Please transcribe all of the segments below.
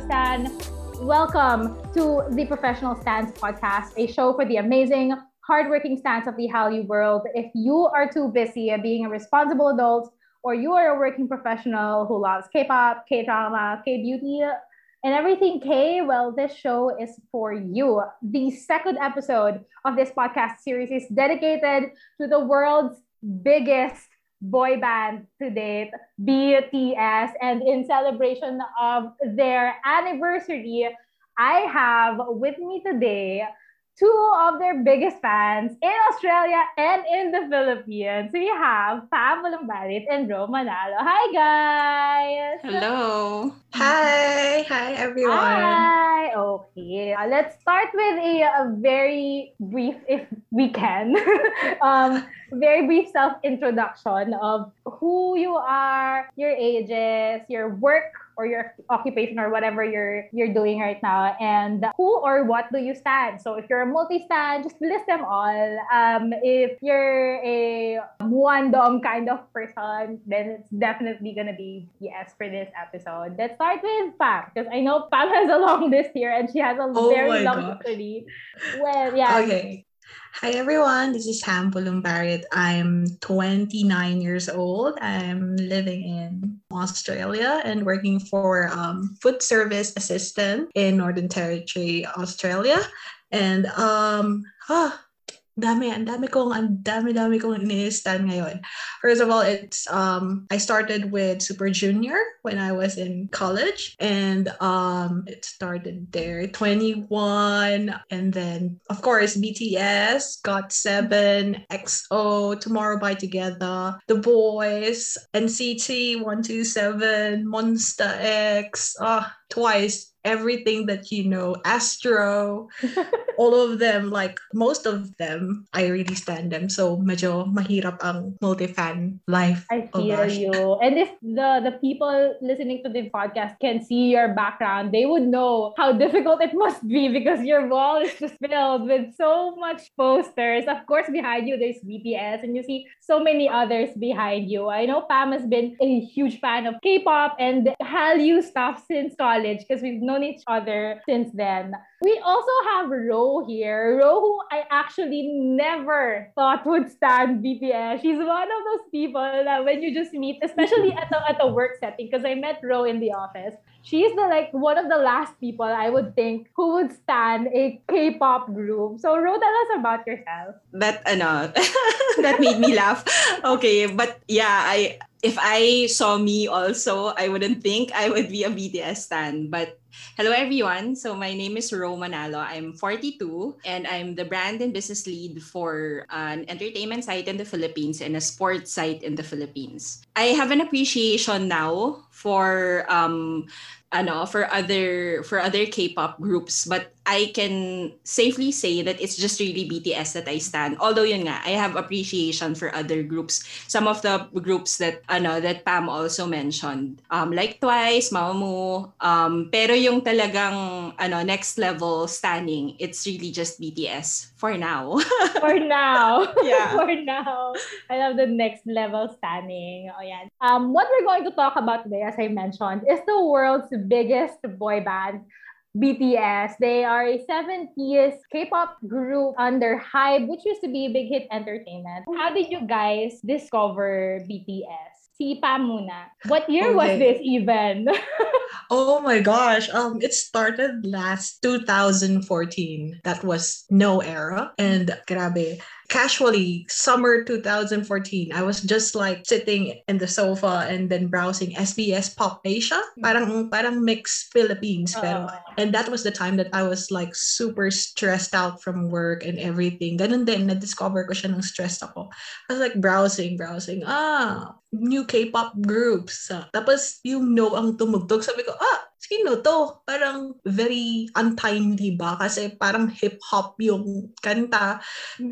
Stan. Welcome to the Professional Stans podcast, a show for the amazing, hardworking stans of the Hallyu world. If you are too busy being a responsible adult, or you are a working professional who loves K-pop, K-drama, K-beauty, and everything K, well, this show is for you. The second episode of this podcast series is dedicated to the world's biggest boy band to date, BTS. And in celebration of their anniversary, I have with me today two of their biggest fans in Australia and in the Philippines. We have Pam Balumbalit and Ro Manalo. Hi, guys! Hello! Hi! Hi, everyone! Hi! Okay, uh, let's start with a, a very brief, if we can, um, very brief self-introduction of who you are, your ages, your work or your occupation or whatever you're you're doing right now and who or what do you stand? So if you're a multi-stand just list them all. Um, if you're a one dom kind of person then it's definitely gonna be yes for this episode. Let's start with Pam because I know Pam has a long list here and she has a Oh very long gosh. history. Well yeah. Okay. Hi, everyone. This is Pam Pulumbarit. I'm 29 years old. I'm living in Australia and working for um, food service assistant in Northern Territory, Australia. And um, ah, dami, ang dami kong, ang dami, dami kong ini-stand ngayon. First of all, it's um, I started with Super Junior when I was in college, and um, it started there 21, and then of course BTS, Got Seven, XO, Tomorrow by Together, The Boys, NCT 127, Monster X, ah, twice. Everything that you know, Astro, all of them, like most of them, I really stand them. So medyo mahirap ang multi-fan life. I Oh, feel gosh. you. And if the the people listening to the podcast can see your background, they would know how difficult it must be because your wall is just filled with so much posters. Of course, behind you there's BTS, and you see so many others behind you. I know Pam has been a huge fan of K-pop and Hallyu stuff since college because we've known each other since then. We also have Ro here. Ro, who I actually never thought would stand BTS. She's one of those people that when you just meet, especially at the, at the work setting, because I met Ro in the office. She's the like one of the last people I would think who would stand a K-pop group. So Ro, tell us about yourself. That ano, that made me laugh. Okay, but yeah, I if I saw me also, I wouldn't think I would be a BTS stan. But hello everyone. So my name is Ro Manalo. I'm 42 and I'm the brand and business lead for an entertainment site in the Philippines and a sports site in the Philippines. I have an appreciation now for um ano for other for other K-pop groups but I can safely say that it's just really BTS that I stand although yun nga I have appreciation for other groups some of the groups that ano that Pam also mentioned um like Twice Mamamoo um pero yung talagang ano next level standing it's really just BTS for now For now. Yeah. For now. I love the next level standing. Oh, yeah. Um, what we're going to talk about today, as I mentioned, is the world's biggest boy band, BTS. They are a 70s K-pop group under Hype, which used to be Big Hit Entertainment. How did you guys discover BTS? Si Pam muna. What year was Okay. this even? Oh my gosh. Um it started last 2014. That was no era and grabe. Casually summer 2014. I was just like sitting in the sofa and then browsing SBS Pop Asia. Parang parang mix Philippines pero Oo. and that was the time that I was like super stressed out from work and everything. Ganun din, na-discover ko siya nung stressed ako. I was like browsing, browsing. Ah, new K-pop groups. Ah, tapos yung no ang tumugtog. Sabi ko, ah, sino to? Parang very untimely ba? Kasi parang hip-hop yung kanta.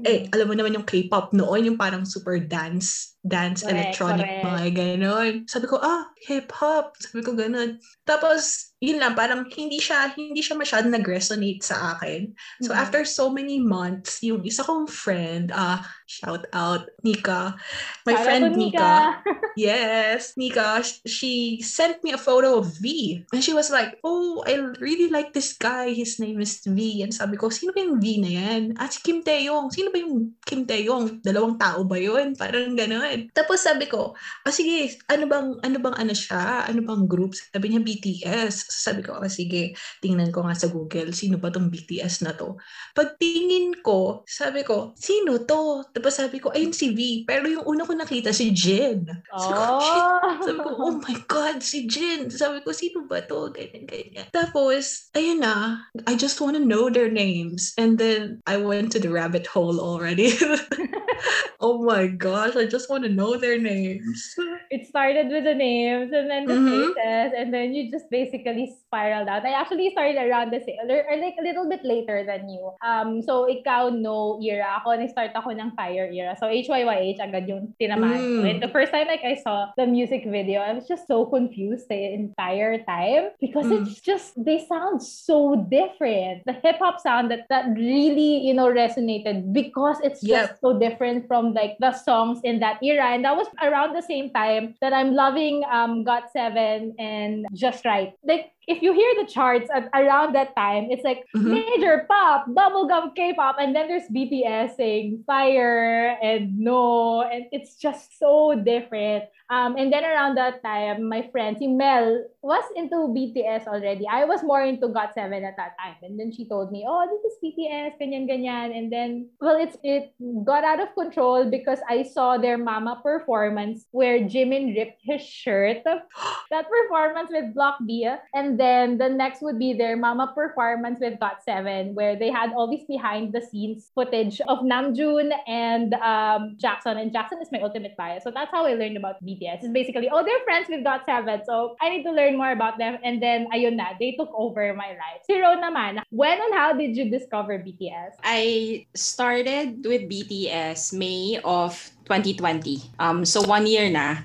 Eh, alam mo naman yung K-pop noon, yung parang super dance dance, Correct, electronic, correct. mga ganon. Sabi ko, ah, hip-hop. Sabi ko ganon. Tapos, yun lang, parang hindi siya, hindi siya masyadong nag-resonate sa akin. So, Mhm. after so many months, yung isa kong friend, ah, shout out, Nika. My out friend to Nika. Yes, Nika, sh- she sent me a photo of V. And she was like, oh, I really like this guy. His name is V. And sabi ko, sino ba yung V na yan? Ah, si Kim Taeyong. Sino ba yung Kim Taeyong? Dalawang tao ba yun? Parang gano'n. Tapos sabi ko, ah, sige, ano bang, ano bang ano siya? Ano bang group? Sabi niya BTS. Sabi ko, ah, sige, tingnan ko nga sa Google, sino ba tong BTS na to? Pagtingin ko, sabi ko, sino to? Tapos sabi ko, ayun si V. Pero yung una ko nakita, si Jin. Sabi ko, shit. Oh. Sabi ko, oh my God, si Jin. Sabi ko, sino ba to? Ganyan, ganyan. Tapos, ayun na, I just want to know their names. And then, I went to the rabbit hole already. oh my gosh, I just want to know their names. it started with the names and then the Mhm. faces and then you just basically spiraled out. I actually started around the same or, like a little bit later than you. Um so ikaw no era ako nag-start ako ng fire era. So HYYH agad yung tinamaan ko. Mm. And the first time like I saw the music video, I was just so confused the entire time because Mm. it's just they sound so different. The hip hop sound that that really, you know, resonated because it's just so different from like the songs in that era. And that was around the same time that I'm loving um Got Seven and Just Right. Like if you hear the charts at around that time, it's like Mhm. major pop, bubblegum K-pop, and then there's BTS saying fire and no, and it's just so different. Um, and then around that time, my friend, si Mel, was into BTS already. I was more into GOT7 at that time. And then she told me, oh, this is BTS, ganyan, ganyan. And then, well, it's it got out of control because I saw their Mama performance where Jimin ripped his shirt. that performance with Block B. And then the next would be their Mama performance with GOT7 where they had all these behind the scenes footage of Namjoon and um, Jackson. And Jackson is my ultimate bias. So that's how I learned about BTS. It's basically, oh, they're friends with GOT7. So I need to learn more about them. And then, ayun na, they took over my life. Si naman, when and how did you discover BTS? I started with BTS May of 2020. Um, so one year na.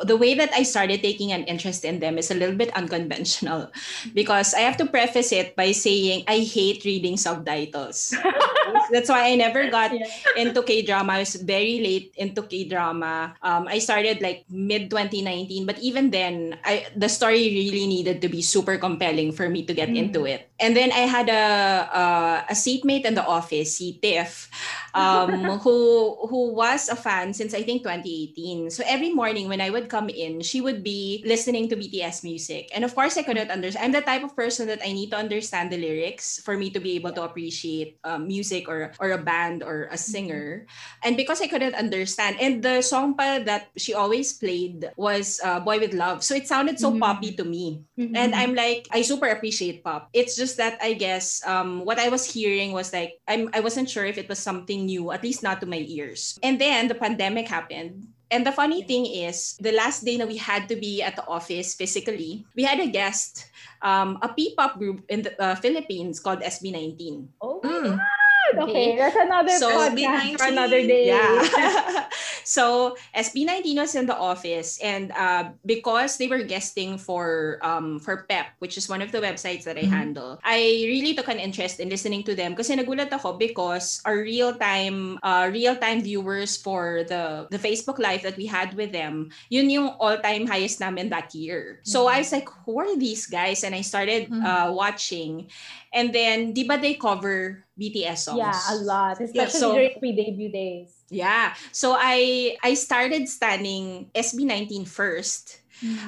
The way that I started taking an interest in them is a little bit unconventional because I have to preface it by saying I hate reading subtitles. That's why I never got Yeah. into K-drama. I was very late into K-drama. Um, I started like mid 2019, but even then, I the story really needed to be super compelling for me to get Mm. into it. And then I had a a, a seatmate in the office, si Tiff, um, who who was a fan since I think 2018. So every morning when I would come in, she would be listening to BTS music, and of course I couldn't understand. I'm the type of person that I need to understand the lyrics for me to be able to appreciate um, music or or a band or a singer. And because I couldn't understand, and the song pa that she always played was uh, "Boy with Love," so it sounded so Mhm. poppy to me. And I'm like, I super appreciate pop. It's just that I guess um, what I was hearing was like, I'm I wasn't sure if it was something new, at least not to my ears. And then the pandemic happened. And the funny thing is, the last day that we had to be at the office physically, we had a guest, um, a P-pop group in the uh, Philippines called SB19. Oh, Mm. Okay. That's another So, podcast for SB19. another day. Yeah. so SB19 was in the office, and uh, because they were guesting for um, for PEP, which is one of the websites that I Mhm. handle, I really took an interest in listening to them. Kasi nagulat ako because our real time uh, real time viewers for the the Facebook Live that we had with them, yun yung all time highest namin that year. So I was like, who are these guys? And I started Mhm. uh, watching, and then di ba they cover BTS songs? Yeah, a lot, especially so- during pre-debut days. Yeah. So I I started studying SB19 first.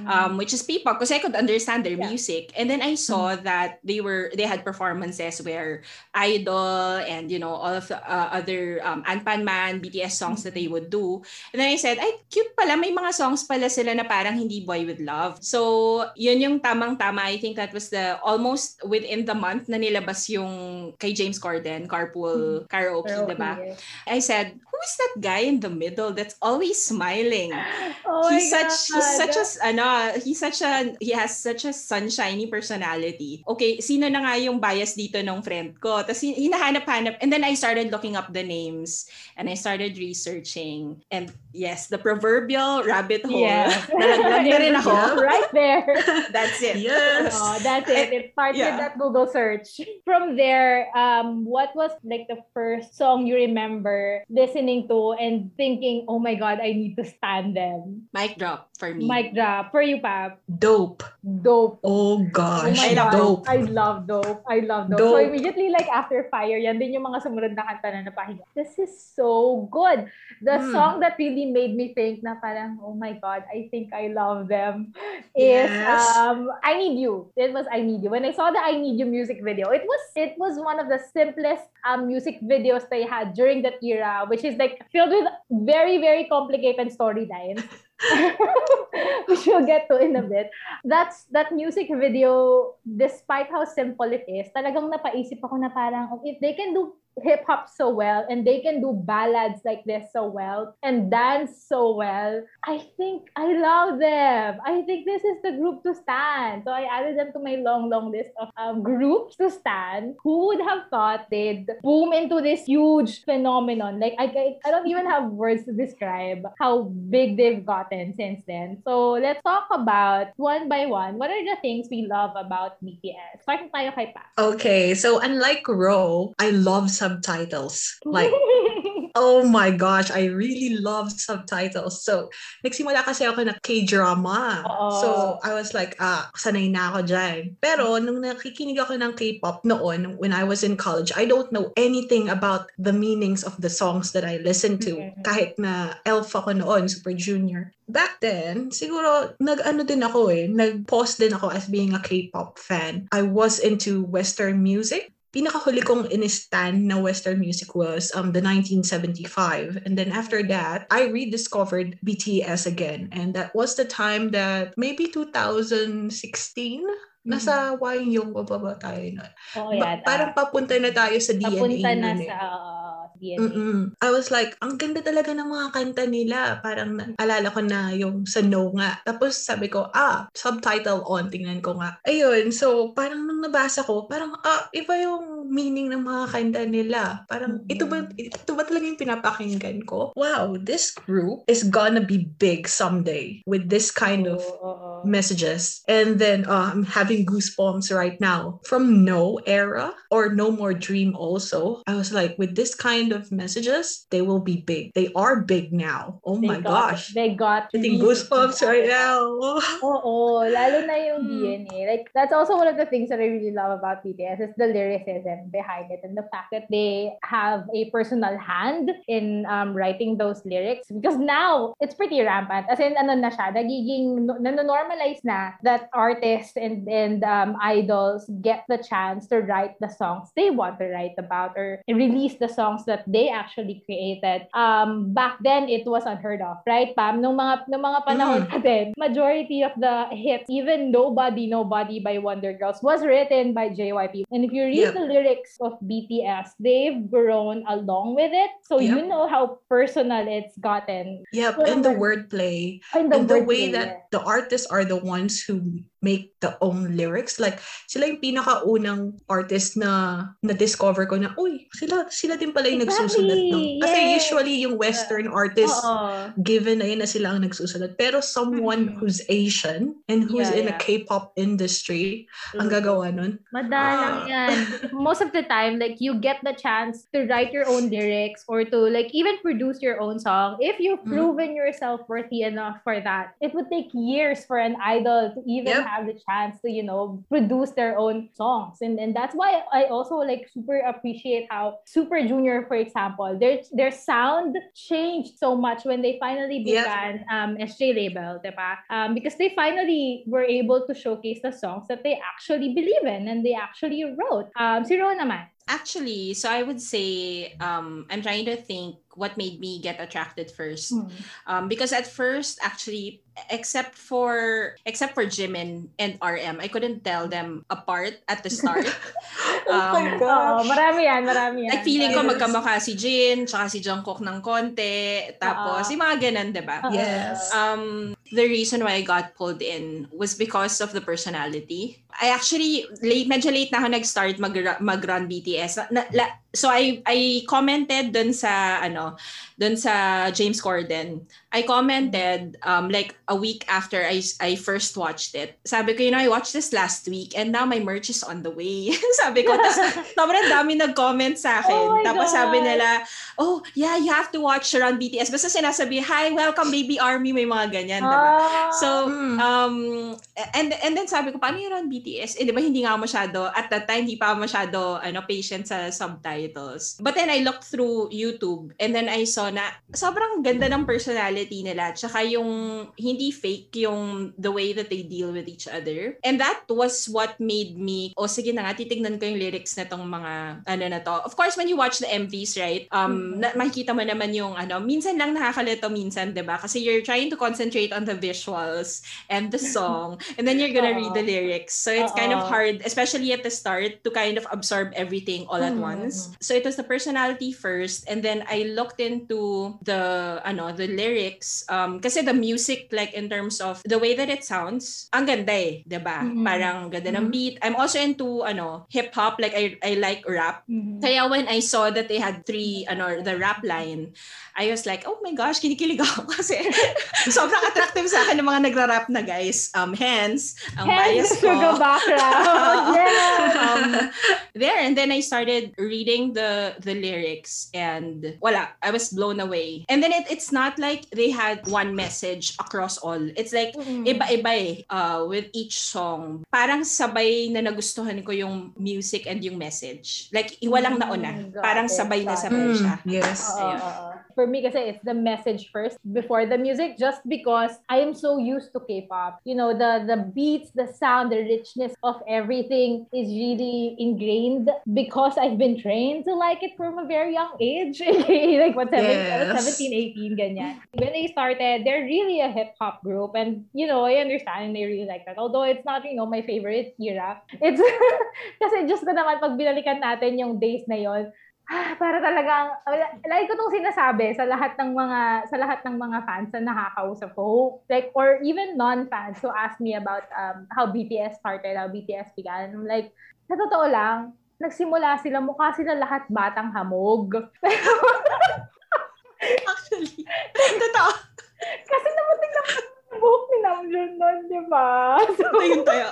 Um, which is P-pop because I could understand their Yeah. music. And then I saw that they were they had performances where Idol and you know all of the uh, other um, Anpan Man BTS songs that they would do. And then I said, ay cute pala may mga songs pala sila na parang hindi boy with love. So yun yung tamang tama. I think that was the almost within the month na nilabas yung kay James Corden Carpool Karaoke, Karaoke, diba? yes. I said, was that guy in the middle that's always smiling? Oh he's such he's God. such a ano, he's such a he has such a sunshiny personality. Okay, sino na nga yung bias dito ng friend ko? Tapos hin- hinahanap-hanap and then I started looking up the names and I started researching and yes, the proverbial rabbit hole. Yes. Nalaglag na rin ako. right there. That's it. Yes. Oh, that's it. It starts Yeah. that Google search. From there, um, what was like the first song you remember listening to and thinking, "Oh my God, I need to stand them." Mic drop for me. Mic drop for you, Pap. Dope. Dope. Oh Oh gosh. my I God. dope. I love dope. I love dope. So immediately like after fire, yan din yung mga sumunod na kanta na napahiga. This is so good. The Mm. song that really made me think na parang, oh my God, I think I love them is Yes. um I Need You. It was I Need You. When I saw the I Need You music video, it was it was one of the simplest um music videos they had during that era, which is like filled with very, very complicated storylines. which we'll get to in a bit that's that music video, despite how simple it is, talagang napaisip ako na parang, oh, if they can do hip hop so well and they can do ballads like this so well and dance so well, I think I love them. I think this is the group to stand. So I added them to my long, long list of um, groups to stand. Who would have thought they'd boom into this huge phenomenon? Like I, I, I don't even have words to describe how big they've gotten since then. So let's talk about one by one. What are the things we love about BTS? Starting tayo kay Pa. Okay, so unlike Ro, I love subtitles. Like Oh my gosh, I really love subtitles. So, nagsimula kasi ako na K-drama. Oo. So, I was like, ah, sanay na ako dyan. Pero, nung nakikinig ako ng K-pop noon, when I was in college, I don't know anything about the meanings of the songs that I listen to. Mhm. Kahit na elf ako noon, super junior. Back then, siguro, nag-ano din ako eh, nag-pause din ako as being a K-pop fan. I was into Western music pinakahuli kong in-stan na Western music was um, the 1975. And then after that, I rediscovered BTS again. And that was the time that maybe 2016, nasa Wayang Yung bababa tayo nun. Oo, Ba- yata. parang papunta na tayo sa DNA Papunta na eh. sa uh, DNA. Mm-mm. I was like, ang ganda talaga ng mga kanta nila. Parang alala ko na yung sa No nga. Tapos sabi ko, ah, subtitle on. Tingnan ko nga. Ayun, so parang nung nabasa ko, parang, ah, iba yung meaning ng mga kanta nila. Parang, Mhm. ito ba, ito ba talaga yung pinapakinggan ko? Wow, this group is gonna be big someday with this kind of Oo, oo. Messages. And then uh, I'm having goosebumps right now. From No era or No More Dream also, I was like, with this kind of messages, they will be big. They are big now. Oh They my got- gosh. They got Getting goosebumps right now. Oo, lalo na yung Hmm. DNA. Like, that's also one of the things that I really love about BTS is the lyricism behind it and the fact that they have a personal hand in um, writing those lyrics. Because now, it's pretty rampant. As in, ano na siya, nagiging, nanonormalize na that artists and, and um, idols get the chance to write the songs they want to write about or release the songs that they actually created. Um, back then, it was unheard of, right, Pam? Nung mga, nung mga panahon natin, majority of the hits, even Nobody, Nobody by Wonder Girls, was written by JYP. And if you read Yep. the lyrics of BTS, they've grown along with it. So Yep. you know how personal it's gotten. Yep, Well, and the wordplay. And the, and the way that the artists are the ones who make the own lyrics. Like, sila yung pinakaunang artist na na-discover ko na, uy, sila, sila din pala yung nagsusulat ng. Exactly, Kasi yes. usually yung Western artists, Oo. given na yun na sila ang nagsusulat. Pero someone Mhm. who's Asian and who's Yeah, in yeah. a K-pop industry, ang Mm. gagawa nun. Madalang Ah. yan. Most of the time, like, you get the chance to write your own lyrics or to, like, even produce your own song. If you've Mhm. proven yourself worthy enough for that, it would take years for an idol to even Yep. Have the chance to, you know, produce their own songs. And, and that's why I also, like, super appreciate how Super Junior, for example, their, their sound changed so much when they finally began um, SJ label, diba? Um, because they finally were able to showcase the songs that they actually believe in and they actually wrote. Um, si Ro naman. Actually, so I would say um, I'm trying to think what made me get attracted first. Um, because at first, actually, except for except for Jimin and RM, I couldn't tell them apart at the start. oh my Um, gosh. Oo, marami yan, marami yan. Like feeling ko Yes. magkamukha si Jin, tsaka si Jungkook ng konti. Tapos, Oo. yung mga ganun, di ba? Yes. Um, the reason why I got pulled in was because of the personality. I actually, late, medyo late na ako nag-start mag, mag-run BTS. Na, la- so I I commented dun sa, ano, dun sa James Corden. I commented um, like a week after I, I first watched it. Sabi ko, you know, I watched this last week and now my merch is on the way. sabi ko, tapos sobrang dami nag-comment sa akin. Oh tapos sabi God. nila, oh, yeah, you have to watch Run BTS. Basta sinasabi, hi, welcome baby army, may mga ganyan, diba? Ah. So, Mm. um, and and then sabi ko, paano yung Run BTS? Eh, di ba hindi nga masyado, at that time, hindi pa masyado, ano, patient sa subtitles. But then I looked through YouTube and then I saw na sobrang ganda ng personality nila. Tsaka yung hindi fake yung the way that they deal with each other. And that was what made me, oh sige na nga, titignan ko yung lyrics na tong mga, ano na to. Of course, when you watch the MVs, right, um, na, makikita mo naman yung, ano, minsan lang nakakalito minsan, di ba? Kasi you're trying to concentrate on the visuals and the song, and then you're gonna read the lyrics. So it's kind of hard, especially at the start, to kind of absorb everything all at Mhm. once. So it was the personality first, and then I looked into the, ano, the lyrics, um, kasi the music, like in terms of the way that it sounds, ang ganda eh, di ba? Mhm. Parang ganda ng Mhm. beat. I'm also into, ano, hip-hop, like I, I like rap. Mhm. Kaya when I saw that they had three, ano, the rap line, I was like, oh my gosh, kinikilig ako kasi sobrang attractive sa akin ng mga nagra-rap na guys. Um, hence, ang bias ko. background. yeah. um, there and then I started reading the the lyrics and wala I was blown away and then it, it's not like they had one message across all it's like Mm. iba-iba eh uh, with each song parang sabay na nagustuhan ko yung music and yung message like walang Mm, nauna got parang sabay na sabay Mm, siya yes. Oo. For me kasi it's the message first before the music just because I am so used to K-pop. You know, the the beats, the sound, the richness of everything is really ingrained because I've been trained to like it from a very young age. like what, seven, Yes. 17, 18, ganyan. When they started, they're really a hip-hop group and, you know, I understand and they really like that. Although it's not, you know, my favorite era. It's, kasi just ko naman pag binalikan natin yung days na yon ah, para talagang lagi ko tong sinasabi sa lahat ng mga sa lahat ng mga fans na nakakausap ko like or even non-fans who ask me about um, how BTS started how BTS began. I'm like sa totoo lang nagsimula sila mukha sila lahat batang hamog. Actually totoo. Kasi namuting na yung buhok ni Namjoon nun di ba so Ito yun tayo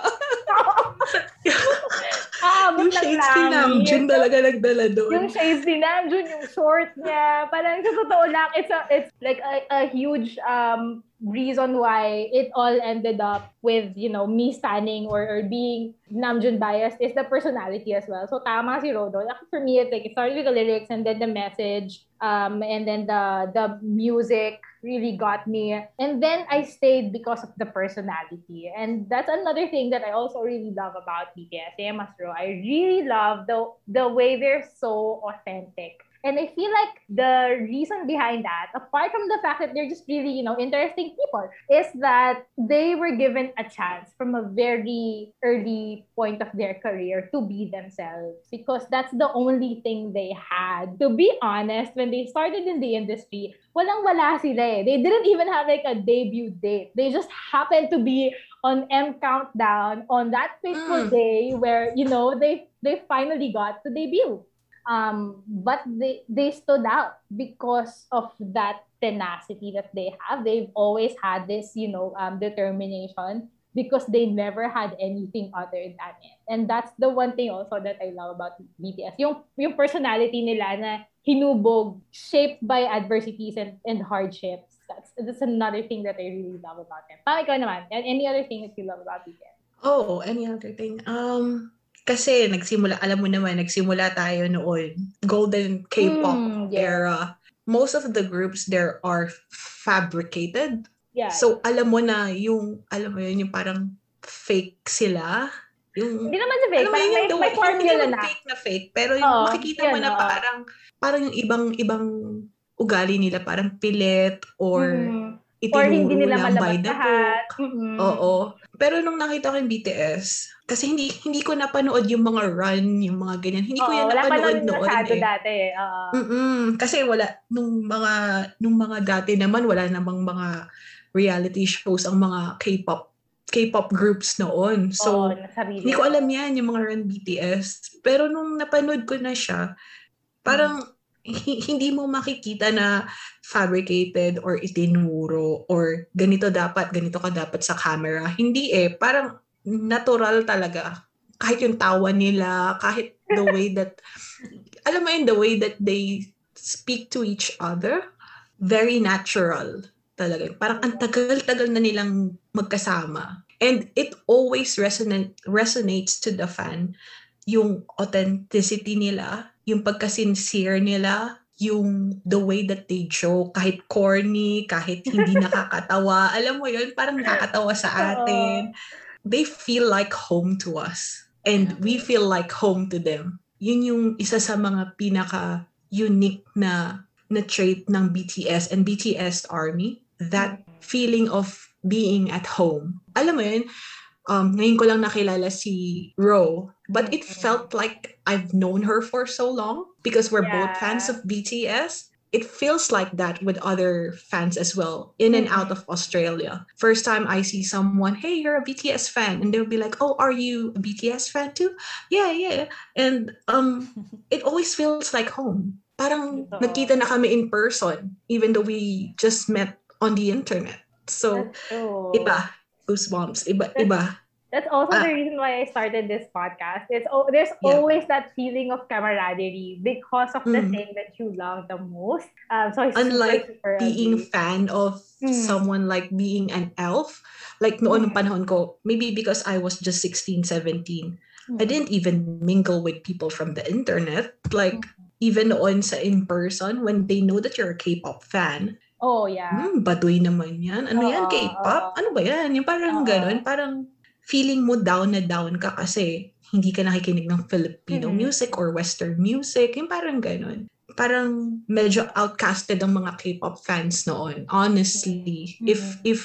aabot Yung ng shades ni. Namjoon talaga nagdala doon. yung shades ni Namjoon, yung short niya, parang sa totoo lang, it's a, it's like a, a huge um reason why it all ended up with, you know, me standing or, or being Namjoon biased is the personality as well. So tama si Rodo. For me, it's like, it started with the lyrics and then the message, um, and then the the music really got me. And then I stayed because of the personality. And that's another thing that I also really love about BTS. I really love the the way they're so authentic. And I feel like the reason behind that, apart from the fact that they're just really, you know, interesting people, is that they were given a chance from a very early point of their career to be themselves because that's the only thing they had. To be honest, when they started in the industry, walang wala sila eh. They didn't even have like a debut date. They just happened to be on M Countdown on that fateful Mm. day where, you know, they they finally got to debut um, but they they stood out because of that tenacity that they have. They've always had this, you know, um, determination because they never had anything other than it. And that's the one thing also that I love about BTS. Yung, yung personality nila na hinubog, shaped by adversities and, and hardships. That's, that's another thing that I really love about them. Parang ikaw naman, and any other thing that you love about BTS? Oh, any other thing? Um, kasi nagsimula, alam mo naman, nagsimula tayo noon, golden K-pop Mm, yeah. era. Most of the groups there are fabricated. Yeah. So, alam mo na yung, alam mo yun, yung parang fake sila. Yung, hindi naman sa fake, alam mo parang yun, may, may formula na. fake na fake, pero yung Oo, makikita mo na oo. parang, parang yung ibang, ibang ugali nila, parang pilit, or Mm. itinuro Or hindi nila lang by the book. Mm-mm. Oo. Pero nung nakita ko yung BTS, kasi hindi hindi ko napanood yung mga run, yung mga ganyan. Hindi ko Oo, yan wala pa napanood noon. masyado Eh. dati. Oo. Mm-mm. Kasi wala nung mga nung mga dati naman wala namang mga reality shows ang mga K-pop K-pop groups noon. So nasarili. hindi ko alam yan yung mga run BTS. Pero nung napanood ko na siya, parang hi- hindi mo makikita na fabricated or itinuro or ganito dapat, ganito ka dapat sa camera. Hindi eh, parang natural talaga. Kahit yung tawa nila, kahit the way that, alam mo yun, the way that they speak to each other, very natural talaga. Parang ang tagal-tagal na nilang magkasama. And it always resonate, resonates to the fan yung authenticity nila, yung pagka-sincere nila, yung the way that they joke, kahit corny, kahit hindi nakakatawa. Alam mo yun, parang nakakatawa sa atin. They feel like home to us. And we feel like home to them. Yun yung isa sa mga pinaka-unique na na trait ng BTS and BTS Army. That feeling of being at home. Alam mo yun, um, ngayon ko lang nakilala si Ro, but it felt like I've known her for so long because we're both Yeah. fans of BTS. It feels like that with other fans as well, in and out of Australia. First time I see someone, hey, you're a BTS fan, and they'll be like, oh, are you a BTS fan too? Yeah, yeah. And um, it always feels like home. Parang Totoo. nagkita na kami in person, even though we just met on the internet. So, iba. Goosebumps. Iba, iba. That's also Ah. the reason why I started this podcast. It's oh, there's Yeah. always that feeling of camaraderie because of the Mm. thing that you love the most. Um, so I Unlike super Being agree. fan of Mm. someone like being an elf, like noon Mm. panahon ko, maybe because I was just 16, 17, I Mm. didn't even mingle with people from the internet. Like, even on sa in-person, when they know that you're a K-pop fan, Oh yeah. hmm, baduy naman yan. Ano yan, Oo, K-pop? Ano ba yan? Yung parang Oo. ganon, parang feeling mo down na down ka kasi hindi ka nakikinig ng Filipino Mhm. music or Western music. Yung parang ganon. Parang medyo outcasted ang mga K-pop fans noon. Honestly, if Mhm. if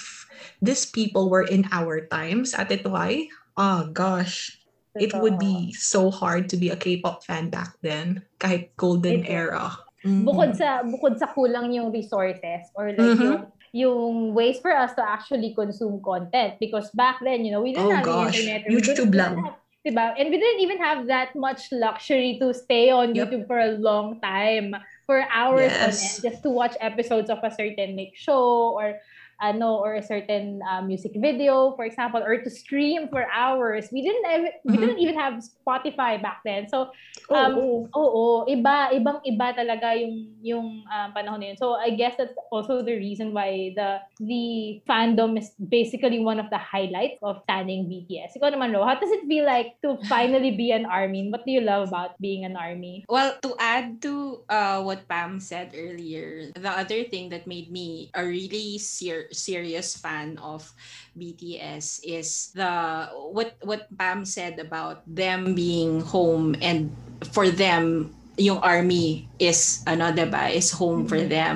these people were in our times at Itoy, oh gosh, it would be so hard to be a K-pop fan back then. Kahit golden era. Mhm. bukod sa bukod sa kulang yung resources or like Mhm. yung yung ways for us to actually consume content because back then you know we didn't Oh have gosh, the internet YouTube lang. have- diba? and we didn't even have that much luxury to stay on Yep. YouTube for a long time for hours on Yes. end just to watch episodes of a certain like show or ano or a certain uh, music video for example or to stream for hours we didn't ev- we Mhm. didn't even have Spotify back then so Oh, Um, oh. Oo, iba, ibang iba talaga yung yung um, panahon na yun. So I guess that's also the reason why the the fandom is basically one of the highlights of standing BTS. Ikaw naman, Ro, how does it feel like to finally be an army? What do you love about being an army? Well, to add to uh, what Pam said earlier, the other thing that made me a really ser- serious fan of BTS is the what what Pam said about them being home and for them yung army is ano 'di ba is home for Mhm. them.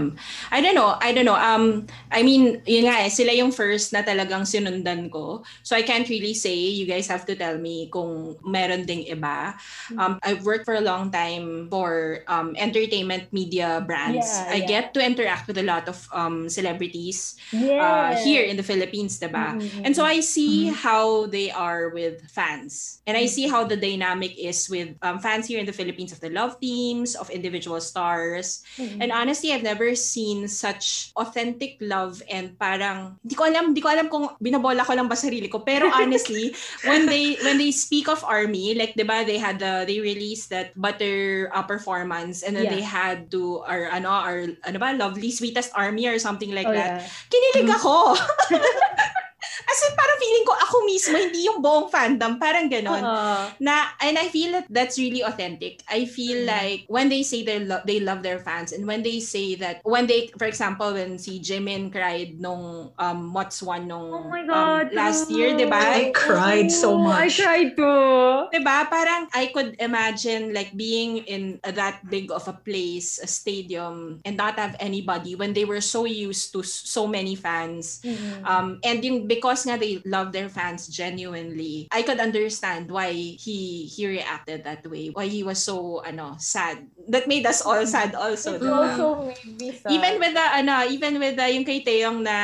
I don't know, I don't know. Um I mean, yun nga eh, sila yung first na talagang sinundan ko. So I can't really say, you guys have to tell me kung meron ding iba. Um, I've worked for a long time for um, entertainment media brands. Yeah, I yeah. get to interact with a lot of um, celebrities Yeah. uh, here in the Philippines, diba? Mm-hmm. And so I see how they are with fans. And I see how the dynamic is with um, fans here in the Philippines of the love teams, of individual stars. Mm-hmm. And honestly, I've never seen such authentic love and parang di ko alam, di ko alam kung binabola ko lang ba sarili ko. Pero honestly, when they when they speak of army, like 'di ba, they had the they released that butter uh, performance and then Yeah. they had to our ano our ano ba, lovely sweetest army or something like oh, that. yeah. Kinilig ako. As in, parang feeling ko ako mismo, hindi yung buong fandom. Parang ganon Oo. na and I feel that that's really authentic. I feel Mm. like when they say they love they love their fans and when they say that when they for example when si Jimin cried nung um What's One nung Oh my um, God. last year, 'di ba? I cried so Oh, I much. cried too. 'Di ba? Parang I could imagine like being in that big of a place, a stadium and not have anybody when they were so used to so many fans Mhm. Um, and yung because nga they love their fans genuinely, I could understand why he he reacted that way. Why he was so ano sad. That made us all sad also. It diba? also made me sad. Even with the ano, even with the yung kay Taeyong na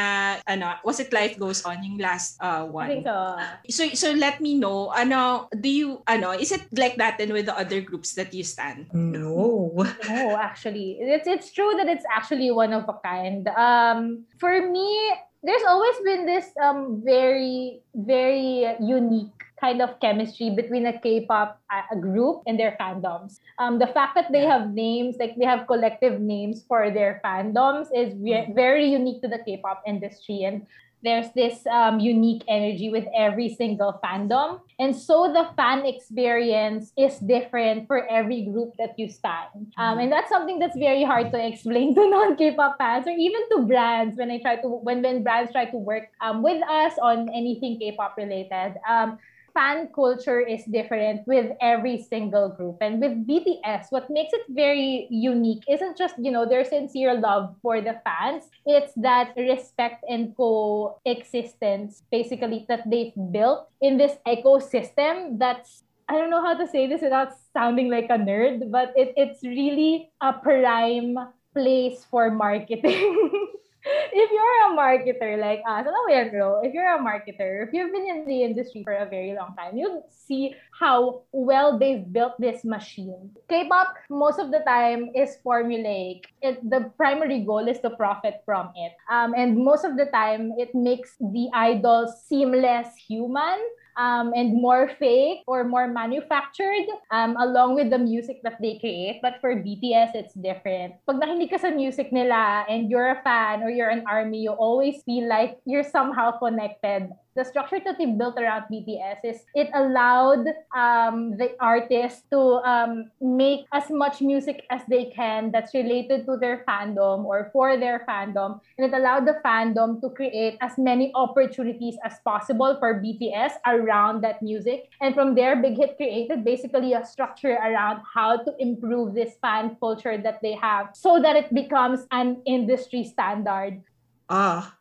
ano, was it Life Goes On yung last uh, I think one. so. So so let me know ano, do you ano, is it like that then with the other groups that you stand? No. No, actually, it's it's true that it's actually one of a kind. Um, for me, there's always been this um very very unique kind of chemistry between a K-pop uh, a group and their fandoms. Um, the fact that they have names, like they have collective names for their fandoms, is ve- very unique to the K-pop industry, and there's this um, unique energy with every single fandom. And so the fan experience is different for every group that you stand. Um, and that's something that's very hard to explain to non-K-pop fans or even to brands when I try to when when brands try to work um, with us on anything K-pop related. Um, fan culture is different with every single group. And with BTS, what makes it very unique isn't just, you know, their sincere love for the fans. It's that respect and coexistence, basically, that they've built in this ecosystem that's I don't know how to say this without sounding like a nerd, but it, it's really a prime place for marketing. if you're a marketer like us, alam mo yan, bro, if you're a marketer, if you've been in the industry for a very long time, you'll see how well they've built this machine. K-pop, most of the time, is formulaic. It, the primary goal is to profit from it. Um, and most of the time, it makes the idol seem less human um, and more fake or more manufactured um, along with the music that they create. But for BTS, it's different. Pag nakinig ka sa music nila and you're a fan or you're an army, you always feel like you're somehow connected the structure that they built around BTS is it allowed um, the artists to um, make as much music as they can that's related to their fandom or for their fandom. And it allowed the fandom to create as many opportunities as possible for BTS around that music. And from there, Big Hit created basically a structure around how to improve this fan culture that they have so that it becomes an industry standard. Ah,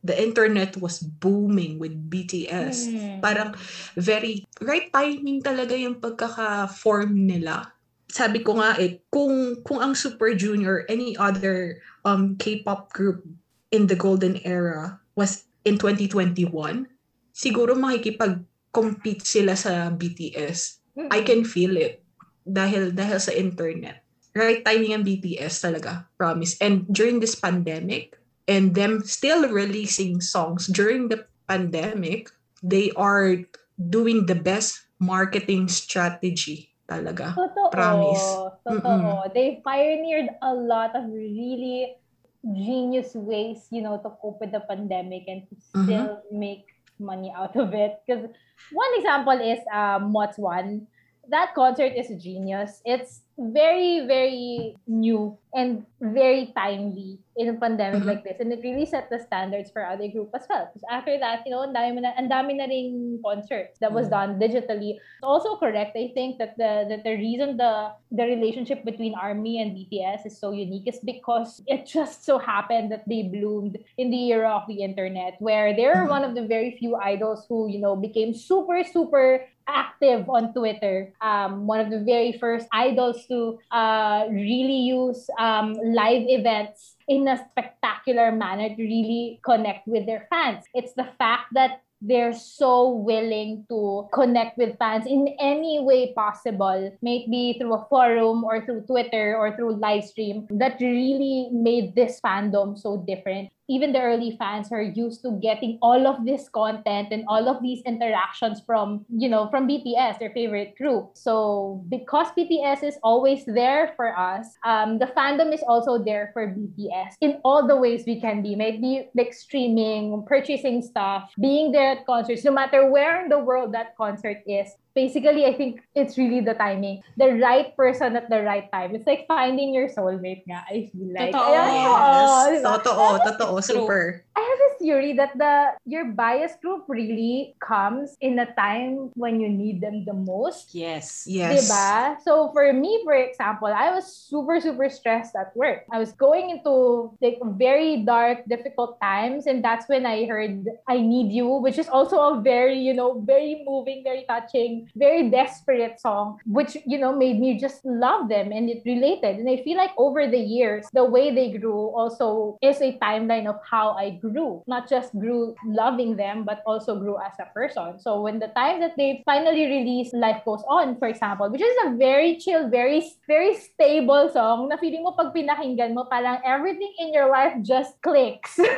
the internet was booming with BTS. Mm. Parang very right timing talaga yung pagkaka-form nila. Sabi ko nga eh, kung kung ang Super Junior any other um K-pop group in the golden era was in 2021, siguro makikipag-compete sila sa BTS. I can feel it dahil dahil sa internet. Right timing ang BTS talaga, promise. And during this pandemic, and them still releasing songs during the pandemic, they are doing the best marketing strategy talaga. Totoo. Promise. Totoo. They pioneered a lot of really genius ways, you know, to cope with the pandemic and to Mhm. still make money out of it. Because one example is um, What's One. That concert is genius. It's very, very new and very timely in a pandemic Mhm. like this. And it really set the standards for other group as well. Because after that, you know, ang dami, na, ang dami na ring concerts that was Mhm. done digitally. It's also correct, I think, that the that the reason the the relationship between ARMY and BTS is so unique is because it just so happened that they bloomed in the era of the internet, where they're Mhm. one of the very few idols who, you know, became super, super active on Twitter. Um, one of the very first idols to uh, really use um, live events in a spectacular manner to really connect with their fans. It's the fact that they're so willing to connect with fans in any way possible, maybe through a forum or through Twitter or through live stream, that really made this fandom so different. Even the early fans are used to getting all of this content and all of these interactions from, you know, from BTS, their favorite group. So because BTS is always there for us, um, the fandom is also there for BTS in all the ways we can be. Maybe like streaming, purchasing stuff, being there at concerts, no matter where in the world that concert is. Basically, I think it's really the timing. The right person at the right time. It's like finding your soulmate nga, I feel like. Totoo. Ayan, Yes. diba? Totoo, totoo, True. super. I I have a theory that the your bias group really comes in a time when you need them the most. Yes. Yes. Diba? So for me, for example, I was super, super stressed at work. I was going into like very dark, difficult times, and that's when I heard I Need You, which is also a very, you know, very moving, very touching, very desperate song, which, you know, made me just love them and it related. And I feel like over the years, the way they grew also is a timeline of how I grew. Not just grew loving them, but also grew as a person. So when the time that they finally released Life Goes On, for example, which is a very chill, very, very stable song na feeling mo pag pinakinggan mo, parang everything in your life just clicks.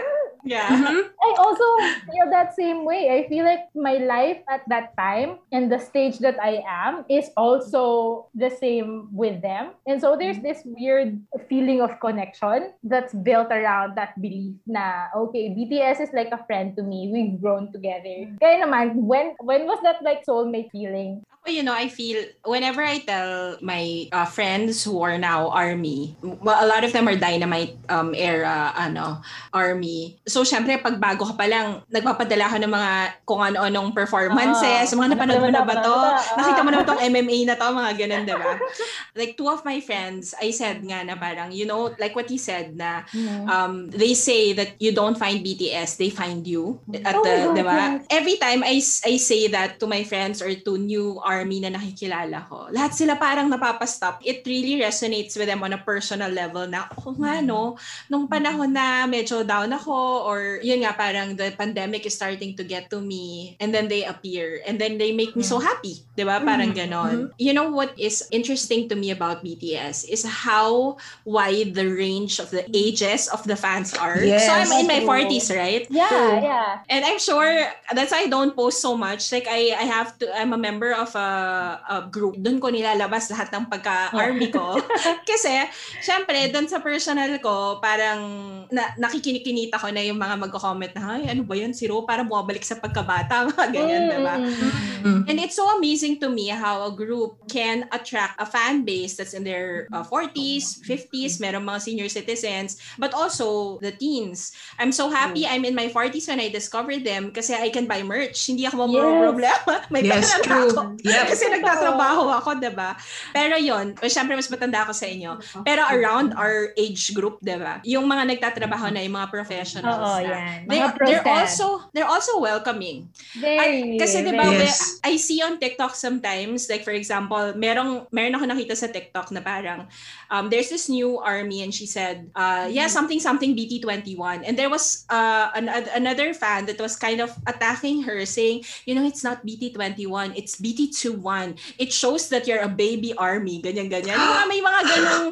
Yeah. Mhm. I also feel that same way. I feel like my life at that time and the stage that I am is also the same with them. And so there's this weird feeling of connection that's built around that belief na, okay, BTS is like a friend to me. We've grown together. Kaya naman, when when was that like soulmate feeling? Ako, you know, I feel whenever I tell my uh, friends who are now army, well, a lot of them are dynamite um, era, ano, army. So, syempre, pag bago ka pa lang, nagpapadala ka ng mga kung ano-anong performances, Ah, mga napanood mo na ba to? Nakita mo na ba tong MMA na to? Mga ganun, di ba? like, two of my friends, I said nga na parang, you know, like what he said na, um, they say that you don't find BTS, they find you. At Oh the, God, di ba? Every time I, I say that to my friends or to new army na nakikilala ko, lahat sila parang napapastop. It really resonates with them on a personal level na, ako nga no, nung panahon na medyo down ako or yun nga parang the pandemic is starting to get to me and then they appear and then they make me so happy. Di ba? Parang ganon. You know what is interesting to me about BTS is how wide the range of the ages of the fans are. Yes. So I'm in my True. 40s, right? Yeah, True. yeah. And I'm sure that's why I don't post so much. Like I I have to I'm a member of a, a group. Doon ko nilalabas lahat ng pagka-army ko. Kasi syempre doon sa personal ko parang na, nakikinikita ko na yung mga magko-comment na ay ano ba yan si Ro para bumabalik sa pagkabata mga ganyan, Mm, 'di ba? mm, mm. Mm. And it's so amazing to me how a group can attract a fan base that's in their uh, 40s, 50s, merong mga senior citizens, but also the teens. I'm so happy I'm in my 40s when I discovered them kasi I can buy merch. Hindi ako Yes. problema. May Yes, pera na true. ako. Yep. Kasi nagtatrabaho ako, 'di ba? Pero 'yon, syempre mas matanda ako sa inyo. Pero around our age group, 'di ba? Yung mga nagtatrabaho na yung mga professionals Oo, na. yan. They, Mga they're also they're also welcoming. Very, At, kasi 'di ba, Yes. I see on TikTok sometimes like for example, merong meron ako nakita sa TikTok na parang um there's this new army and she said, uh yeah, something something BT21 and there was uh an, an- another fan that was kind of attacking her saying, you know, it's not BT21, it's BT21. It shows that you're a baby army, ganyan ganyan. Yung mga may mga ganong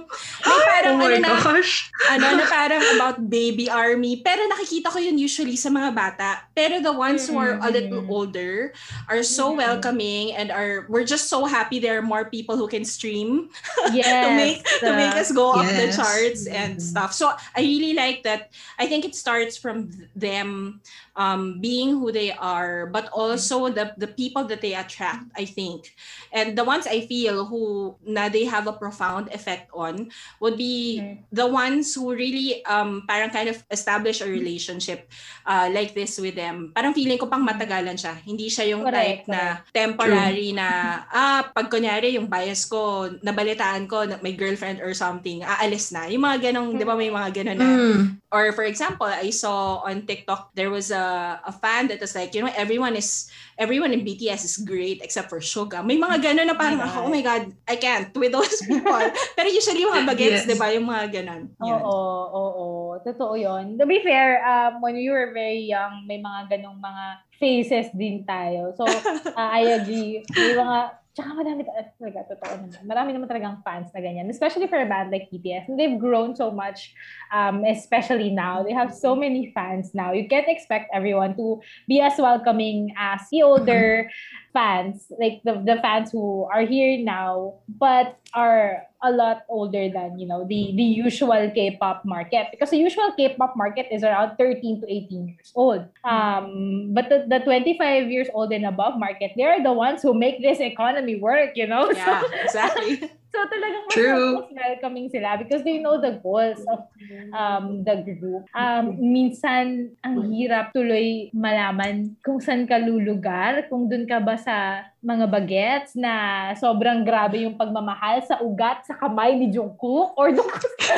may parang oh ano na gosh. ano na parang about baby army. Pero nakikita ko yun usually sa mga bata. Pero the ones who are a little Mm. older are so Mm. welcoming and are we're just so happy there are more people who can stream yes, to make to make us go up the Yes. charts and Mm. stuff. So I really like that. I think it starts from th- them um, being who they are, but also the the people that they attract. I think, and the ones I feel who na they have a profound effect on would be Mhm. the ones who really um parang kind of establish a relationship uh, like this with them. Parang feeling ko pang matagalan siya. Hindi siya yung Correct, type na temporary na ah pag kunyari yung bias ko nabalitaan ko na may girlfriend or something aalis na. Yung mga ganong, 'di ba may mga ganon na Mm. or for example, I saw on TikTok there was a a fan that was like, you know, everyone is everyone in BTS is great except for Suga. May mga ganun na parang Oh my ako, God. oh my god, I can't with those people. Pero usually yung mga bagets, Yes. 'di ba, yung mga ganun. Yun. Oo, oo, Totoo yun. To be fair, um, when you were very young, may mga ganong mga phases din tayo. So, uh, I agree. May mga, tsaka madami ta- talaga, totoo naman. Marami naman talagang fans na ganyan. Especially for a band like BTS. And they've grown so much, um, especially now. They have so many fans now. You can't expect everyone to be as welcoming as the older fans, like the, the fans who are here now, but are a lot older than, you know, the, the usual K-pop market. Because the usual K-pop market is around 13 to 18 years old. Um, but the, the 25 years old and above market, they are the ones who make this economy work, you know? Yeah, So, exactly. So talagang mas, mas welcoming sila because they know the goals of um, the group. Um, minsan, ang hirap tuloy malaman kung saan ka lulugar, kung dun ka ba sa mga bagets na sobrang grabe yung pagmamahal sa ugat, sa kamay ni Jungkook, or dun sa,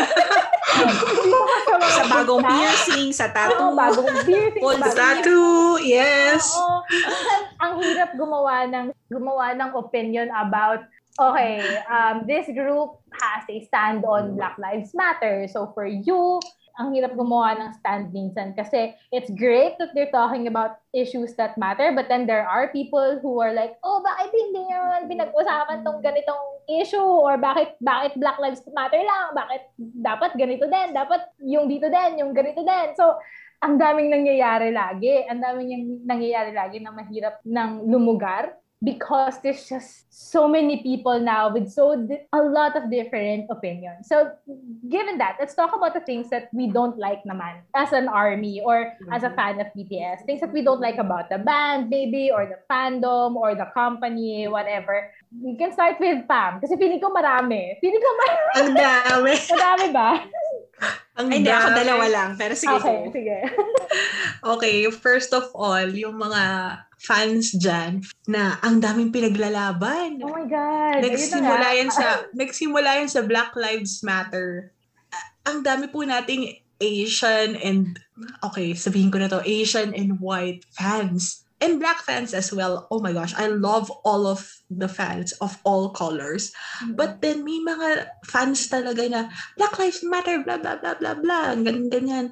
Sa bagong basta. piercing, sa Oo, tattoo. bagong piercing, bagong- Tattoo, yes. Oo. Ang hirap gumawa ng gumawa ng opinion about okay, um, this group has a stand on Black Lives Matter. So for you, ang hirap gumawa ng stand minsan kasi it's great that they're talking about issues that matter but then there are people who are like, oh, bakit hindi nyo naman pinag-usapan tong ganitong issue or bakit bakit Black Lives Matter lang? Bakit dapat ganito din? Dapat yung dito din, yung ganito din. So, ang daming nangyayari lagi. Ang daming yung nangyayari lagi na mahirap ng lumugar because there's just so many people now with so di- a lot of different opinions. So, given that, let's talk about the things that we don't like naman as an army or as a mm-hmm. fan of BTS. Things that we don't like about the band, maybe, or the fandom, or the company, whatever. We can start with Pam. Kasi feeling ko marami. Feeling ko marami. Ang dami. Marami ba? Ang Ay, hindi, ako dalawa lang. Pero sige Okay, go. sige. Okay, first of all, yung mga fans dyan na ang daming pinaglalaban. Oh my God. Nagsimula yan sa nagsimula yan sa Black Lives Matter. Ang dami po nating Asian and okay, sabihin ko na to, Asian and white fans and black fans as well. Oh my gosh, I love all of the fans of all colors. But then may mga fans talaga na Black Lives Matter, blah blah blah blah blah, ganyan ganyan.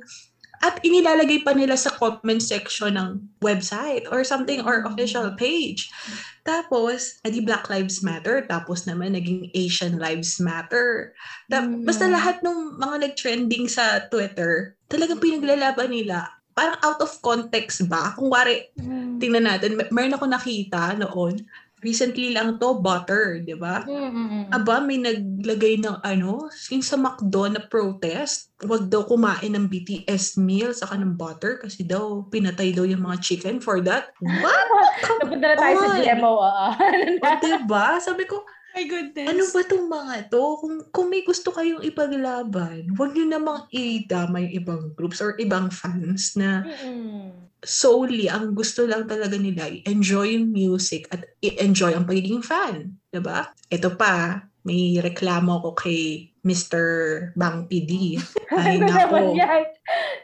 At inilalagay pa nila sa comment section ng website or something or official page. Tapos, edi Black Lives Matter. Tapos naman, naging Asian Lives Matter. Ta- Mm. Basta lahat ng mga nag-trending sa Twitter, talagang pinaglalaban nila. Parang out of context ba? Kung wari, Mm. tingnan natin, may- meron ako nakita noon, recently lang to, butter, di ba? Mm-mm. Aba, may naglagay ng ano, yung sa McDo na protest, wag daw kumain ng BTS meal saka ng butter kasi daw pinatay daw yung mga chicken for that. What? Napunta na tayo sa. GMO. oo. O, diba? Sabi ko, My goodness. ano ba tong mga to? Kung, kung may gusto kayong ipaglaban, wag nyo namang idama yung ibang groups or ibang fans na solely ang gusto lang talaga nila i-enjoy yung music at i-enjoy ang pagiging fan. ba? Ito pa, may reklamo ko kay Mr. Bang PD. Ay Ano nako?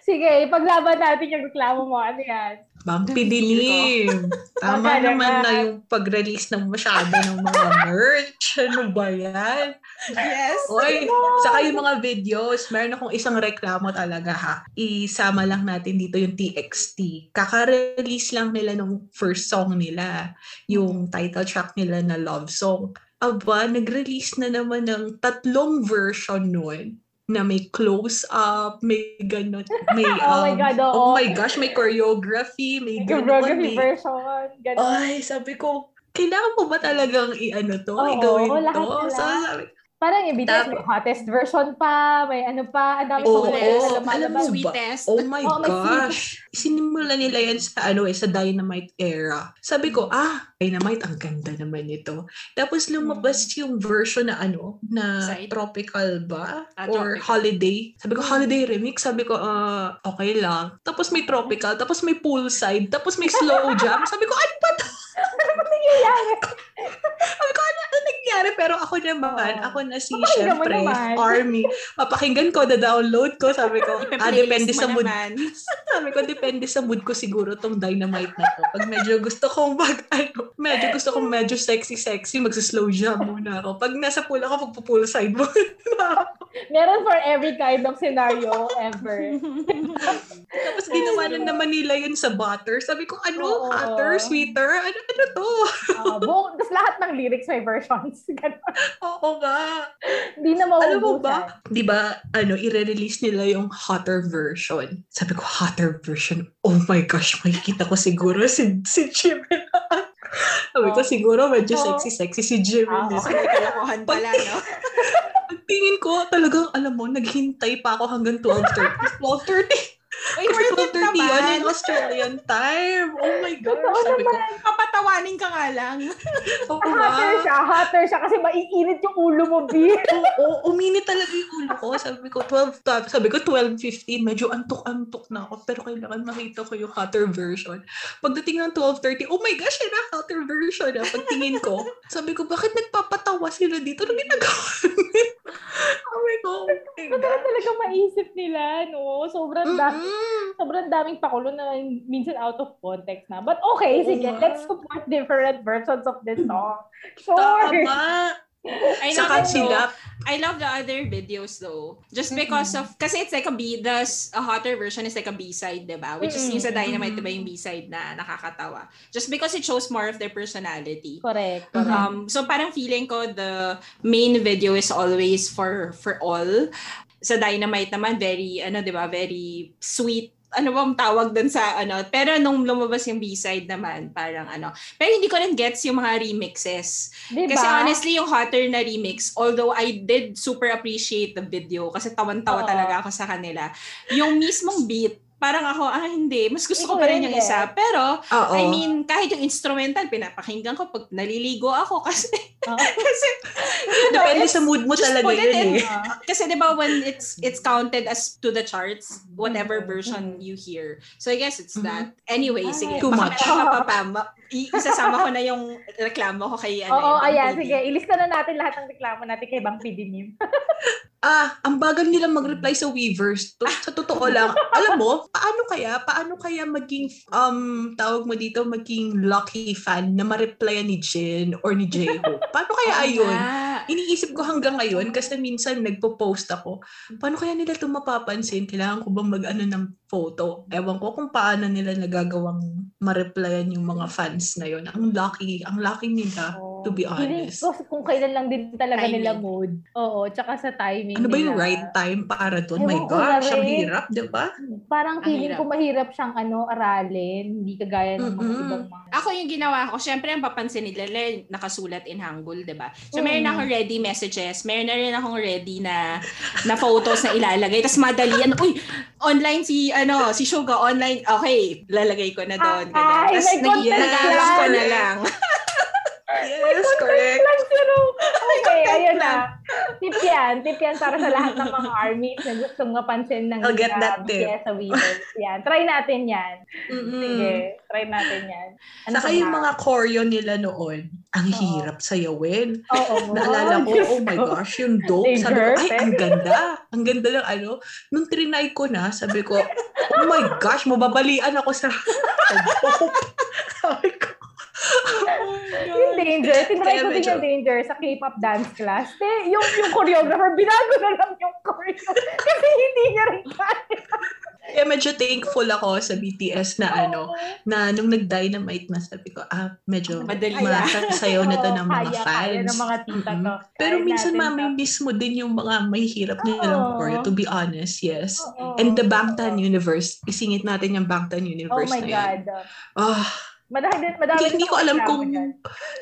Sige, ipaglaban natin yung reklamo mo. Ano yan? Bang PD Lim. Tama naman. na yung pag-release ng masyado ng mga merch. Ano ba yan? Yes. Oy, saka yung mga videos, meron akong isang reklamo talaga ha. Isama lang natin dito yung TXT. Kaka-release lang nila nung first song nila, yung title track nila na Love Song. Aba, nag-release na naman ng tatlong version nun na may close-up, may ganun, may, Oh my um, God, oo. oh my gosh, may choreography, may ganun, Choreography may, version. Ganun. ay, sabi ko, kailangan mo ba talagang i-ano to, Oo, igawin lahat to? na So, sabi, Parang yung BTS, Tap- may hottest version pa, may ano pa, ang dami kulay oo. na Alam mo ba? Sweetest. Oh my Oh, gosh. Sinimula nila yan sa ano eh, sa Dynamite era. Sabi ko, ah, Dynamite, ang ganda naman ito. Tapos lumabas yung version na ano, na Side? tropical ba? Ah, Or tropical. holiday. Sabi ko, holiday remix. Sabi ko, ah, okay lang. Tapos may tropical, tapos may poolside, tapos may slow jam. Sabi ko, ano ba to? Sabi ko, ano, ano nangyari? Pero ako naman, Oo. ako na si, Papakinggan syempre, army. Papakinggan ko, da-download ko. Sabi ko, ah, depende sa mood. Sabi ko, depende sa mood ko siguro tong dynamite na to. Pag medyo gusto kong mag, ano, medyo gusto kong medyo sexy-sexy, magsa-slow jam muna ako. Pag nasa pool ako, magpo-pool side mo. Meron for every kind of scenario ever. Tapos ginawa na naman nila yun sa butter. Sabi ko, ano? Oo. Hotter? Sweeter? Ano, ano to? Uh, buong, tapos lahat ng lyrics may versions. Ganun. Oo nga. Hindi na mauubusan. Alam mo ba, di ba, ano, i-release nila yung hotter version. Sabi ko, hotter version. Oh my gosh, makikita ko siguro si, si Jimmy. Sabi ko, Oh. siguro medyo Oh. sexy-sexy si Jimmy. Ah, Di- May kalokohan pala, no? Ang tingin ko, talagang, alam mo, naghintay pa ako hanggang 12.30. 12.30. Uy, it 12.30 yun in Australian time. Oh my gosh. Totoo Sabi ko, naman. Papatawanin ka nga lang. oo Hotter nga. siya, hotter siya kasi maiinit yung ulo mo, B. Oo, uminit talaga yung ulo ko. Sabi ko, 12, ta- sabi ko, 12.15, medyo antok-antok na ako. Pero kailangan makita ko yung hotter version. Pagdating ng 12.30, oh my gosh, yun na, hotter version. Ah. Pagtingin ko, sabi ko, bakit nagpapatawa sila dito? Ano ginagawa? oh my God. Oh my God. talaga maisip nila, no? Sobrang dami. Sobrang daming pakulo na minsan out of context na. But okay, Oo sige, nga. let's support different versions of this song. Sure. Tama. I love Saka it though. I love the other videos though. Just because of, kasi it's like a B, the a hotter version is like a B-side, diba? Which is Mm-mm. yung sa Dynamite, Mm-mm. diba yung B-side na nakakatawa. Just because it shows more of their personality. Correct, correct. Um, so parang feeling ko the main video is always for for all. Sa Dynamite naman very ano 'di ba, very sweet ano bang tawag dun sa ano pero nung lumabas yung B-side naman parang ano pero hindi ko rin gets yung mga remixes Diba? kasi honestly yung hotter na remix although I did super appreciate the video kasi tawan-tawa Oo. talaga ako sa kanila yung mismong beat parang ako ah hindi mas gusto ko pa rin yung isa pero oo. I mean, kahit yung instrumental, pinapakinggan ko pag naliligo ako kasi, kasi, you know, Depende sa mood mo talaga yun eh. Kasi di ba when it's it's counted as to the charts, whatever Mhm. version you hear. So I guess it's Mhm. that. Anyway, Ay, sige. too much. meron ka pa pa. Ma- i- isasama ko na yung reklamo ko kay ano. Oo, ayan, PD. sige. Ilista na natin lahat ng reklamo natin kay Bang Meme. Ah, ang bagal nila mag-reply sa Weavers. To, sa totoo lang, alam mo, paano kaya, paano kaya maging, um, tawag mo dito, maging lucky fan na ma-replyan ni Jin or ni J-Hope? Paano kaya Oo ayun? nga. Iniisip ko hanggang ngayon kasi minsan nagpo-post ako. Paano kaya nila ito mapapansin? Kailangan ko bang mag-ano ng photo? Ewan ko kung paano nila nagagawang ma-replyan yung mga fans na yun. Ang lucky, ang lucky nila, to be Feeling honest. ko kung kailan lang din talaga Timing. nila mood. Oo, tsaka sa timing Ano ba yung nila. right time para doon? My ko gosh, ang hirap, di ba? Parang Ang feeling hirap. ko mahirap siyang ano, aralin. Hindi kagaya ng mga Mm-mm. ibang mga... Ako yung ginawa ko, syempre ang papansin nila, nakasulat in Hangul, di ba? So, Mm. meron akong ready messages, meron na rin akong ready na na photos na ilalagay. Tapos madalian, uy, online si, ano, si Suga, online, okay, lalagay ko na doon. Ay, Tapos may nag- content nag-alam ko na lang. Yes, correct. Lang pero, okay, ayun na. Tip yan. Tip yan para sa lahat ng mga armies na gustong mapansin ng I'll get uh, that tip. BTS sa Weavers. Yan. Try natin yan. Mm-mm. Sige, try natin yan. Ano Saka yung na? mga choreo nila noon, ang Oo. hirap sayawin. Oo. Naalala ko, oh my gosh, yung dope. They Sabi ko, ay, ang ganda. Ang ganda ng ano. Nung trinay ko na, sabi ko, oh my gosh, mababalian ako sa dope. sabi ko, Yung danger, tinry ko din yung danger sa K-pop dance class. Te, yung, yung choreographer, binago na lang yung choreo kasi hindi niya rin kaya. Kaya medyo thankful ako sa BTS na ano, na nung nag-dynamite na sabi ko, ah, medyo Madali. masasayaw na to ng mga kaya, fans. Kaya ng mga tita to. Pero minsan mami, mismo din yung mga may hirap nilang Oo. choreo, to be honest, yes. Oo. And the Bangtan Universe, isingit natin yung Bangtan Oh Universe my na yan. God. Ah, Madami din, madami hindi, hindi ko alam kung dyan.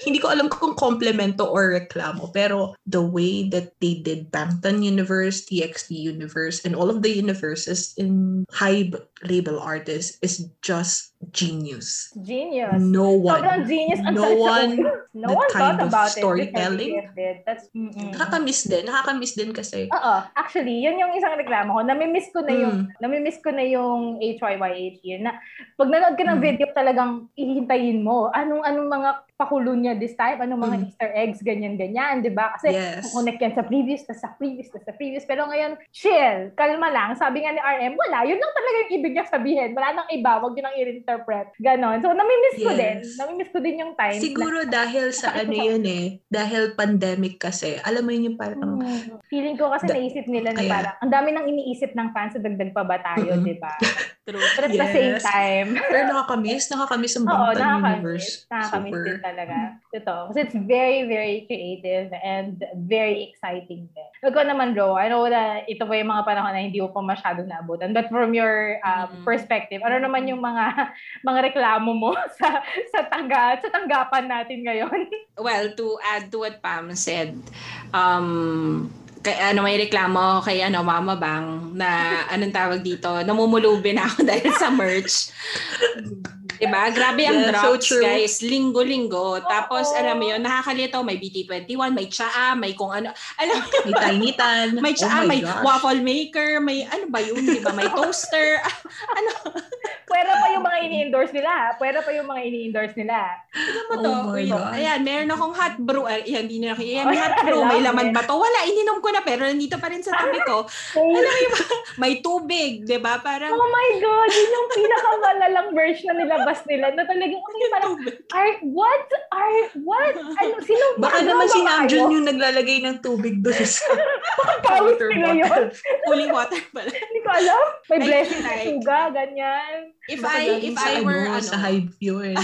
hindi ko alam kung komplemento or reklamo pero the way that they did Bangtan Universe, TXT Universe and all of the universes in high label artists is just genius. Genius. No one. Sobrang genius. Ang no one no one kind thought about it. storytelling. This did. That's, mm-mm. Nakakamiss din. Nakakamiss din kasi. Oo. Actually, yun yung isang reklamo ko. Namimiss ko na yung, Mm. namimiss ko na yung HYYH yun. Na, pag nanood ka ng Mm. video, talagang ihintayin mo. Anong, anong mga pakulo niya this time? Anong mga Mm. Easter eggs, ganyan-ganyan, di ba? Kasi Yes. connect yan sa previous, tas sa previous, tas sa previous. Pero ngayon, chill, kalma lang. Sabi nga ni RM, wala. Yun lang talaga yung ibig niya sabihin. Wala nang iba. Huwag yun nang i-interpret. Ganon. So, namimiss ko Yes. din. Namimiss ko din yung time. Siguro dahil sa ano yun eh, dahil pandemic kasi. Alam mo yun yung parang, Hmm. Feeling ko kasi Da- naisip nila na parang, ang dami nang iniisip ng fans sa dagdag pa ba tayo, Mm-mm. di ba? True. But at the same Yes. time, pero nakakamiss, nakakamiss ang oo, nakakamiss. Nakakamiss din talaga. Totoo. Kasi it's very, very creative and very exciting din. Ikaw naman, Ro, I know na ito pa yung mga panahon na hindi mo pa masyado naabutan. But from your um, Mm. perspective, ano naman yung mga mga reklamo mo sa sa tangga, sa tanggapan natin ngayon? Well, to add to what Pam said, um, kay, ano, may reklamo kay ano, Mama Bang na anong tawag dito, namumulubi na ako dahil sa merch. Diba? Grabe ang Yeah, so drops, true. guys. Linggo-linggo. Tapos, Oo. alam mo yun, nakakalito. May BT21, may tsaa, may kung ano. Alam mo, May tiny tan. may oh tsaa, my may gosh. waffle maker, may ano ba yun, di ba? May toaster. Pwera pa yung mga ini-endorse nila. ha? Pwera pa yung mga ini-endorse nila. Ano mo to? Oh my Uy, God. Ayan, meron akong hot brew. Ay, Ayan, hindi na Ayan, may Ay, hot brew. May laman ba to? Wala, ininom ko na pero nandito pa rin sa tabi ko. May tubig, di ba? Parang, Oh my God! Yun yung pinakamalalang version na nilabas nila na talagang, okay, parang, are, what? Are, what? Ano, sino? Baka ano naman si? Namjoon yung naglalagay ng tubig doon sa Pawis water nila yun. Holy water pala. Hindi ko alam. May blessing sa like- suga, ganyan. If Baka I, if I were, ano, ano, sa Hive yun.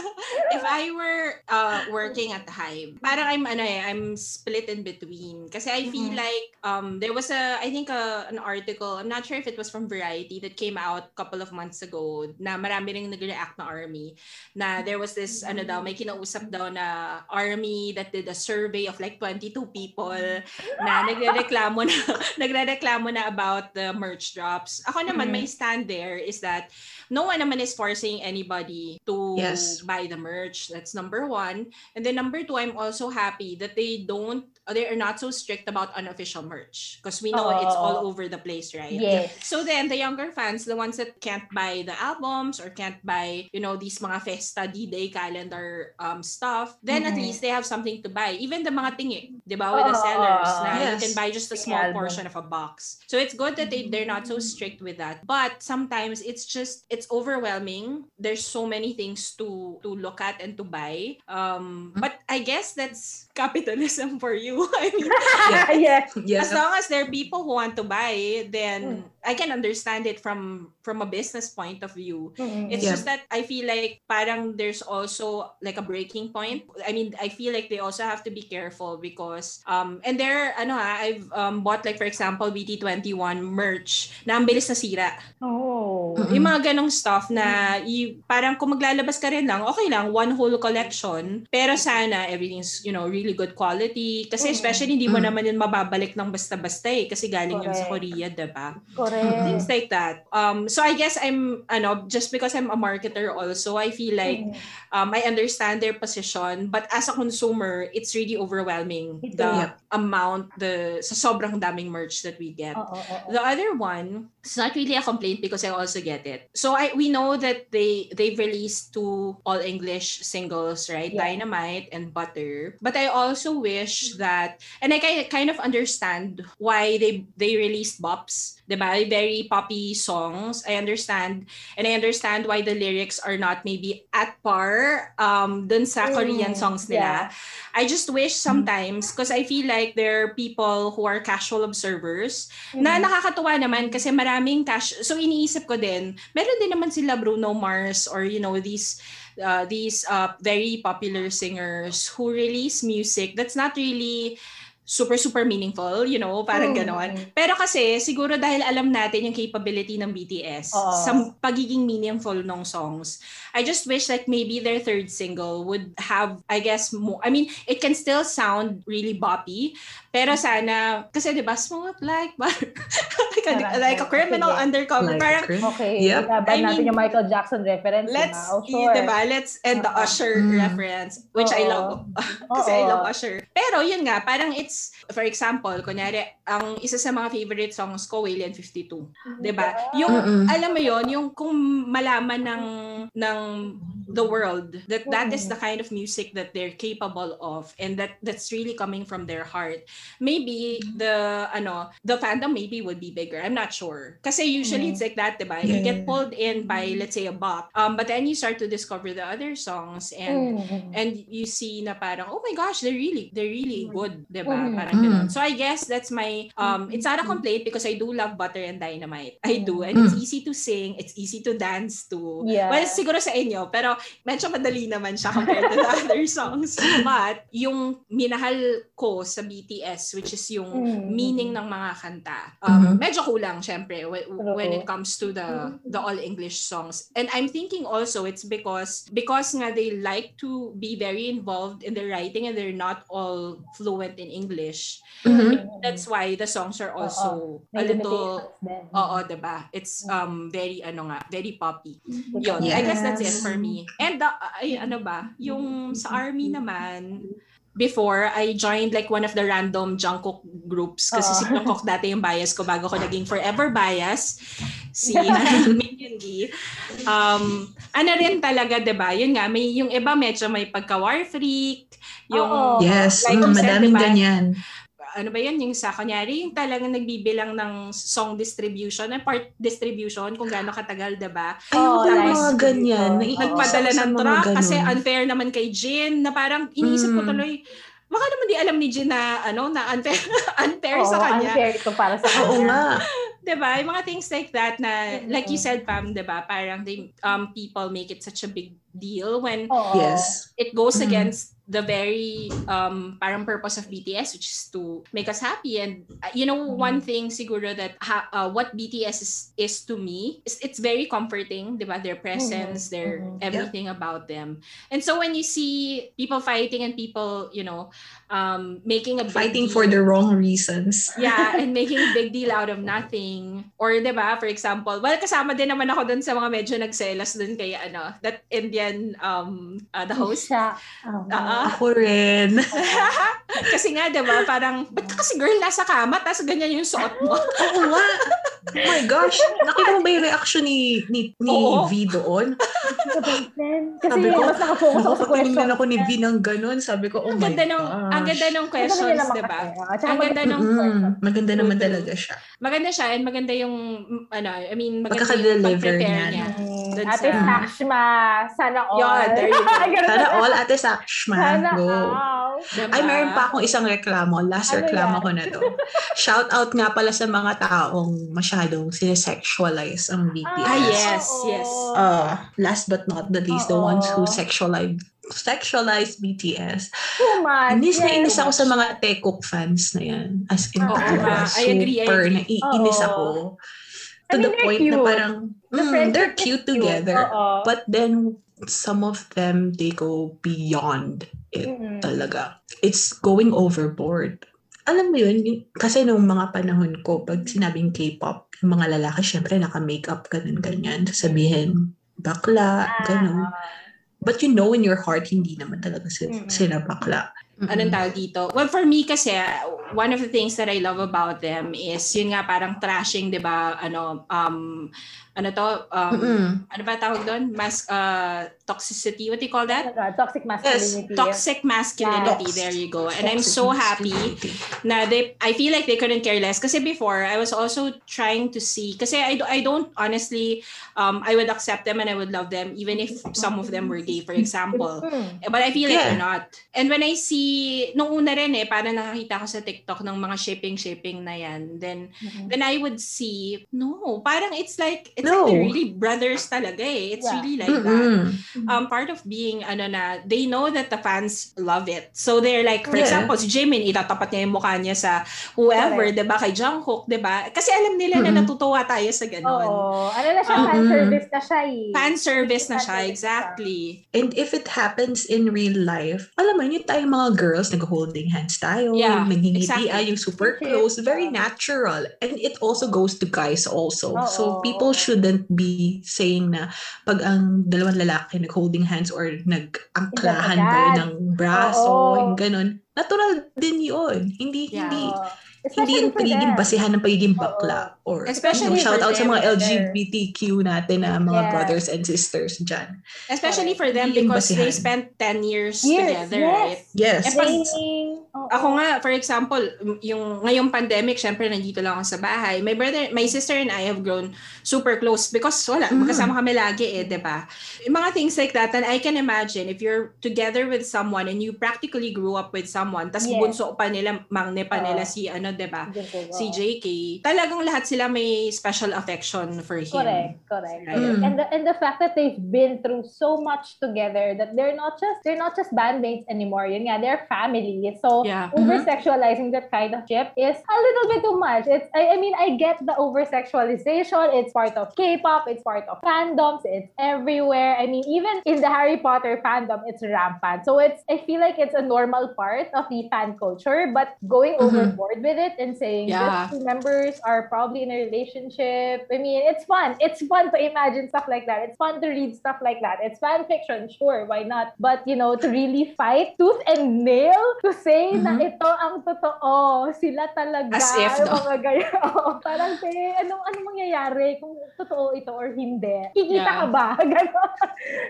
if I were uh, working at the Hive, parang I'm ano eh, I'm split in between. Kasi I feel Mhm. like um there was a I think a, an article, I'm not sure if it was from Variety that came out a couple of months ago na marami ring nag-react na army na there was this ano daw may kinausap daw na army that did a survey of like 22 people na nagrereklamo na nagrereklamo na about the merch drops. Ako naman Mhm. my stand there is that no one naman is forcing anybody to Yes. buy the merch. That's number one. And then number two, I'm also happy that they don't, they are not so strict about unofficial merch because we know it's all over the place, right? Yes. So then the younger fans, the ones that can't buy the albums or can't buy, you know, these mga Festa D-Day calendar um, stuff, then at Mhm. least they have something to buy. Even the mga tingi, di ba, with the Oo, sellers na you yes. can buy just a small portion of a box. So it's good that they, they're not so strict with that. But sometimes it's just, it's overwhelming. There's so many things to to look at and to buy. Um, but I guess that's capitalism for you. I mean, yes. Yes. as long as there are people who want to buy, then Mm. I can understand it from from a business point of view. Mm-mm. It's Yeah. just that I feel like parang there's also like a breaking point. I mean, I feel like they also have to be careful because um and there ano ha, I've um bought like for example BT21 merch na ang bilis na sira. Oh. Mm. Yung mga ganong stuff na y- parang kung maglalabas ka rin lang, okay lang, one whole collection. Pero sana everything's, you know, really good quality. Kasi Mm. especially hindi mo Mm. naman yun mababalik ng basta-basta eh. Kasi galing yun sa Correct. Korea, diba? Correct. Things like that. Um, so I guess I'm, ano, just because I'm a marketer also, I feel like Mm. um, I understand their position. But as a consumer, it's really overwhelming. Ito. The Yep. amount, the, sa sobrang daming merch that we get. Oo, oo, oo. The other one, it's not really a complaint because I also get it. So I we know that they they've released two all English singles, right? Yeah. Dynamite and Butter. But I also wish that and I ki- kind of understand why they they released bops, 'di ba? Very poppy songs. I understand and I understand why the lyrics are not maybe at par um dun sa Mm, Korean songs nila. I just wish sometimes because I feel like there are people who are casual observers na Mm. nakakatuwa naman kasi maraming cash. So iniisip ko din, meron din naman sila Bruno Mars or you know these uh, these uh, very popular singers who release music that's not really super super meaningful, you know, parang Mm, ganon. Pero kasi siguro dahil alam natin yung capability ng BTS Oo. sa pagiging meaningful ng songs. I just wish like maybe their third single would have I guess more I mean, it can still sound really boppy, pero sana kasi 'di ba smooth like like, a, like a criminal Sige. undercover. Like parang. Okay. Yep. Laban I natin mean, yung Michael Jackson reference. let's diba? Oh, sure. diba? Let's and the Oo. Usher Mm. reference which I Oo. love kasi I Oo. love Usher. Pero yun nga, parang it's for example, kunyari ang isa sa mga favorite songs ko Alien 52. 'di ba? Yung Mm-mm. alam mo yon, yung kung malaman ng ng the world that that is the kind of music that they're capable of and that that's really coming from their heart. Maybe the ano, the fandom maybe would be bigger. I'm not sure. Kasi usually Mm. it's like that, 'di ba? You Yeah. get pulled in by let's say a bop. Um but then you start to discover the other songs and Mm. and you see na parang oh my gosh they're really they're really good 'di ba Mhm. parang. Mm. so I guess that's my um it's not a complaint because I do love butter and dynamite I do and it's Mm. easy to sing it's easy to dance to Yeah. well siguro sa inyo pero medyo madali naman siya compared to the other songs but yung minahal ko sa BTS which is yung Mm. meaning ng mga kanta um Mhm. medyo kulang syempre when, when it comes to the the all English songs and I'm thinking also it's because because nga they like to be very involved in the writing and they're not all fluent in English. Mhm. That's why the songs are also a May little. Oo, 'di ba? It's um very ano nga, very poppy. Yun. Yes. I guess that's it for me. And uh, ay ano ba, yung sa army naman before I joined like one of the random Jungkook groups kasi Oo. si Jungkook dati yung bias ko bago ko naging forever bias si Minion G. Um, ano rin talaga, 'di ba? Yun nga, may yung iba medyo may pagka-war freak, yung Oo. Yes, Like mm, madaming diba? ganyan. Ano ba yun, yung sa kunyari, yung talagang nagbibilang ng song distribution, ng part distribution, kung gaano katagal, diba? Ay, Oo, yung like- mga ganyan. Oo. naiinis Nagpadala ng truck kasi unfair naman kay Jin, na parang iniisip ko Mm. tuloy, baka naman di alam ni Jin na, ano, na unfair, unfair Oo, sa kanya. unfair ito para sa kanya. Oo nga. Diba? Yung mga things like that na, like you said, Pam, diba? Parang they, um, people make it such a big deal when Oo. Yes. it goes Mhm. against the very um parang purpose of BTS which is to make us happy. And uh, you know Mhm. one thing siguro that ha, uh, what BTS is, is to me is it's very comforting diba their presence their Mhm. everything about them. And so when you see people fighting and people you know um making a big Fighting deal- for the wrong reasons. yeah, and making a big deal out of nothing. Or, di ba, for example, well, kasama din naman ako dun sa mga medyo nagselas dun kay, ano, that Indian, um, uh, the host. Siya. Oo. Ah. Ako rin. kasi nga, di ba, parang, ba't ka kasi girl nasa kama, tapos ganyan yung suot mo? Oo nga. Oh my gosh. Nakita mo ba yung reaction ni, ni, ni Oo. V doon? Kasi Sabi ko, mas nakafocus ako sa Ako, tinignan question. ako ni V ng ganun. Sabi ko, oh my nung, gosh. Ang ganda nung questions, Maganda di ba? Ang ganda nung, Mm, maganda naman talaga siya. maganda siya, and maganda yung, mm, ano, I mean, maganda yung pag-prepare niya. niya. Mm, Ate sa- Sakshma, sana all. Yeah, there you go. Sana na- all, Ate Sakshma. Sana Go. all. Diba? Ay, meron pa akong isang reklamo. Last Ano reklamo yan? ko na to. Shout out nga pala sa mga taong masyadong sinesexualize ang BTS. Ah, yes, yes. Uh, last but not the least, the Oo. ones who sexualize sexualize BTS. Too much. Inis na inis ako sa mga Taekook fans na yan. As in, Oo talaga, nga. I agree, I super agree. naiinis Oo. ako. I To mean, the point na cute. parang, The mm, they're is cute together. Oo. But then, some of them, they go beyond it Mm-mm. talaga. It's going overboard. Alam mo yun, yung- kasi nung mga panahon ko, pag sinabing K-pop, yung mga lalaki, syempre naka-makeup, ganun, ganyan. Sabihin, bakla, ganun. But you know in your heart, hindi naman talaga sila, Mm-mm. sila bakla. anong tawag dito? Well, for me kasi, one of the things that I love about them is, yun nga, parang trashing, di ba, ano, um, ano to, um, Mm-mm. ano ba tawag doon? Mas, uh, toxicity, what do you call that? God, toxic masculinity. Toxic masculinity, Yes. there you go. And I'm so happy na they, I feel like they couldn't care less. Kasi before, I was also trying to see, kasi I, do- I don't honestly, um, I would accept them and I would love them, even if some of them were gay, for example. Mm. But I feel like Yeah. they're not. And when I see, nung una rin eh, parang nakakita ko sa TikTok ng mga shipping-shipping na yan. Then, Mhm. then I would see, no, parang it's like, it's No. really brothers talaga eh. It's Yeah. really like that. Mm-mm. Um, part of being, ano na, they know that the fans love it. So they're like, for Yeah. example, si Jimin, itatapat niya yung mukha niya sa whoever, Correct. di ba? Kay Jungkook, di ba? Kasi alam nila na Mm-mm. natutuwa tayo sa ganon. Oo. Ano na siya, Mm-mm. fan service na siya eh. Fan service na siya, exactly. And if it happens in real life, alam mo, yun tayong mga girls, nag-holding hands tayo, Yeah, nagingiti exactly. yung super close, very natural. And it also goes to guys also. Oo. So people shouldn't be saying na pag ang dalawang lalaki nag-holding hands or nag-angklahan ba ng braso, Oo. yung ganun. Natural din yun. Hindi, Yeah. hindi, Oo. hindi Especially yung pagiging them. basihan ng pagiging bakla. Or, Especially you know, shout out sa mga LGBTQ natin na mga Yeah. brothers and sisters dyan. Especially for them because they basihan. spent 10 years, Years, together, yes. right? Yes. Pag-. Oo. Ako nga, for example, yung ngayong pandemic, syempre nandito lang ako sa bahay. My brother, my sister and I have grown super close because wala, Mm. magkasama kami lagi eh, 'di ba? Yung mga things like that and I can imagine if you're together with someone and you practically grew up with someone, tas Yes. bunso pa nila, mangne pa nila Oo. si ano, 'di ba? Si. JK, talagang lahat sila may special affection for him. Correct, correct. Mm. And the and the fact that they've been through so much together that they're not just they're not just bandmates anymore. Yun nga, they're family. So Yeah. Yeah. over-sexualizing that kind of ship is a little bit too much. It's I, I mean I get the over-sexualization. It's part of K-pop. It's part of fandoms. It's everywhere. I mean even in the Harry Potter fandom, it's rampant. So it's I feel like it's a normal part of the fan culture. But going Mhm. overboard with it and saying Yeah. these members are probably in a relationship. I mean it's fun. It's fun to imagine stuff like that. It's fun to read stuff like that. It's fan fiction, sure, why not? But you know, to really fight tooth and nail to say na Mhm. ito ang totoo, sila talaga. As if, no? Mga ganyan. Oo, parang say, anong, anong mangyayari kung totoo ito or hindi? Kikita Yeah. ka ba? Ganon.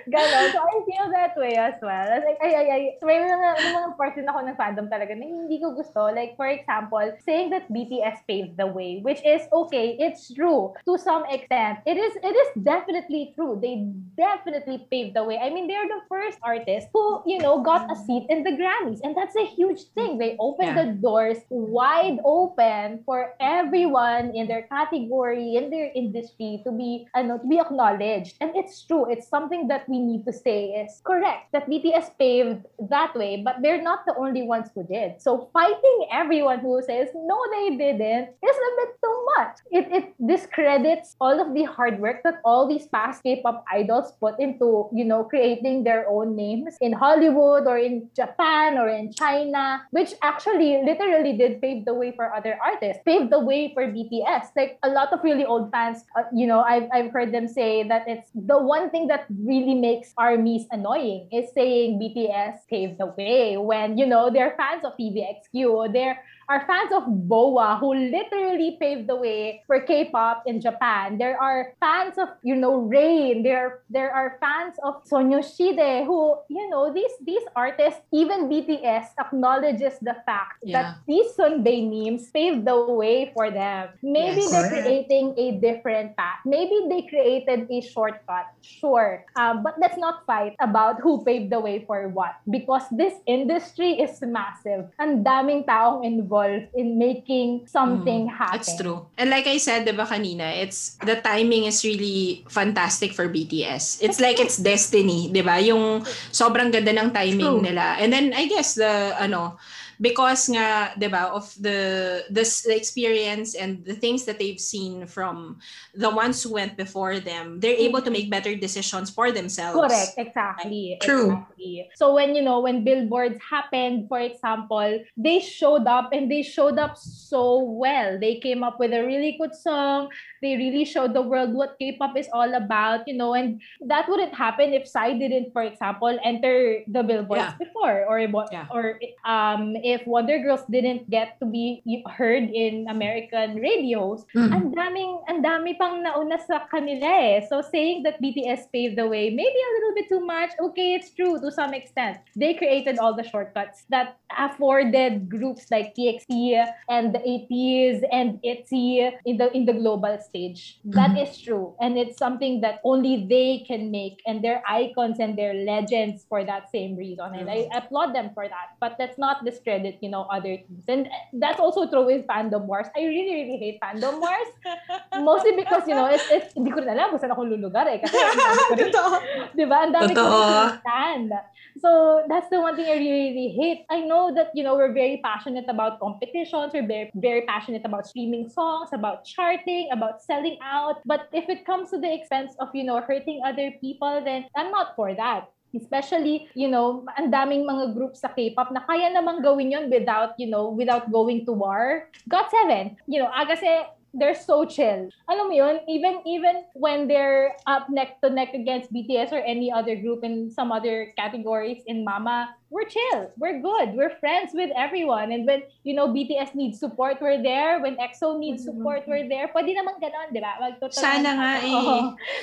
Ganon. So I feel that way as well. Like, ay, ay, ay. May mga, may mga portion ako ng fandom talaga na hindi ko gusto. Like, for example, saying that BTS paved the way, which is okay, it's true to some extent. It is, it is definitely true. They definitely paved the way. I mean, they're the first artist who, you know, got a seat in the Grammys. And that's a huge thing. They opened Yeah. the doors wide open for everyone in their category, in their industry to be, ano, to be acknowledged. And it's true. It's something that we need to say is correct that BTS paved that way, but they're not the only ones who did. So fighting everyone who says no, they didn't is a bit too much. It it discredits all of the hard work that all these past K-pop idols put into, you know, creating their own names in Hollywood or in Japan or in China, which actually literally did pave the way for other artists, paved the way for BTS. Like a lot of really old fans, uh, you know, I've, I've heard them say that it's the one thing that really makes armies annoying is saying BTS paved the way when, you know, they're fans of TVXQ. They're are fans of BoA who literally paved the way for K-pop in Japan. There are fans of, you know, Rain. There there are fans of Sonyoshide who, you know, these these artists, even BTS acknowledges the fact Yeah. that these Sunbae memes paved the way for them. Maybe Yes. they're creating a different path. Maybe they created a shortcut. Sure. Um, but let's not fight about who paved the way for what. Because this industry is massive. Ang daming taong involved in making something happen. That's true. And like I said, diba kanina, it's, the timing is really fantastic for BTS. It's like it's destiny, diba? Yung sobrang ganda ng timing True. nila. And then I guess the, ano, because nga, diba, of the, the, s- the experience and the things that they've seen from the ones who went before them, they're able to make better decisions for themselves. Correct, exactly. True. Exactly. So when you know when billboards happened, for example, they showed up and they showed up so well. They came up with a really good song. They really showed the world what K-pop is all about, you know, and that wouldn't happen if Psy didn't, for example, enter the billboards Yeah. before, or what, Yeah. or um, if Wonder Girls didn't get to be heard in American radios, Mm. ang daming ang dami pang nauna sa kanila eh. So saying that BTS paved the way, maybe a little bit too much. Okay, it's true to some extent. They created all the shortcuts that afforded groups like TXT and the ATs and ITZY in the in the global stage. That Mhm. is true. And it's something that only they can make and they're icons and they're legends for that same reason. And I applaud them for that. But let's not discredit, you know, other teams. And that's also true with fandom wars. I really, really hate fandom wars. Mostly because, you know, it's, it's, hindi ko rin alam kung saan ako lulugar eh. Kasi ang dami ko rin, Totoo. di ba? Ang dami ko Totoo. rin stand. So that's the one thing I really, really hate. I know that, you know, we're very passionate about competitions. We're very, very passionate about streaming songs, about charting, about selling out. But if it comes to the expense of, you know, hurting other people, then I'm not for that. Especially, you know, ang daming mga groups sa K-pop na kaya namang gawin yon without, you know, without going to war. GOT7, you know, ah, kasi they're so chill. Alam mo yun, even even when they're up neck to neck against BTS or any other group in some other categories in Mama, we're chill. We're good. We're friends with everyone. And when, you know, BTS needs support, we're there. When EXO needs support, we're there. Pwede naman ganon, di ba? Sana nga eh.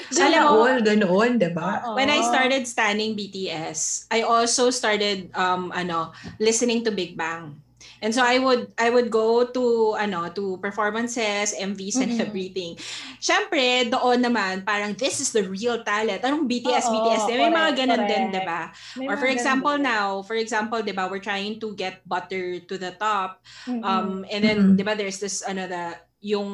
Sana all ganoon, di ba? When I started standing BTS, I also started um ano, listening to Big Bang. And so I would I would go to ano to performances, MVs and Mhm. everything. Syempre, doon naman parang this is the real talent. Anong BTS Oo, BTS? May mga correct, ganun din, correct. 'di ba? Or for example ganon. now, for example, 'di ba, we're trying to get butter to the top. Mm-mm. Um and then Mhm. 'di ba there's this ano the yung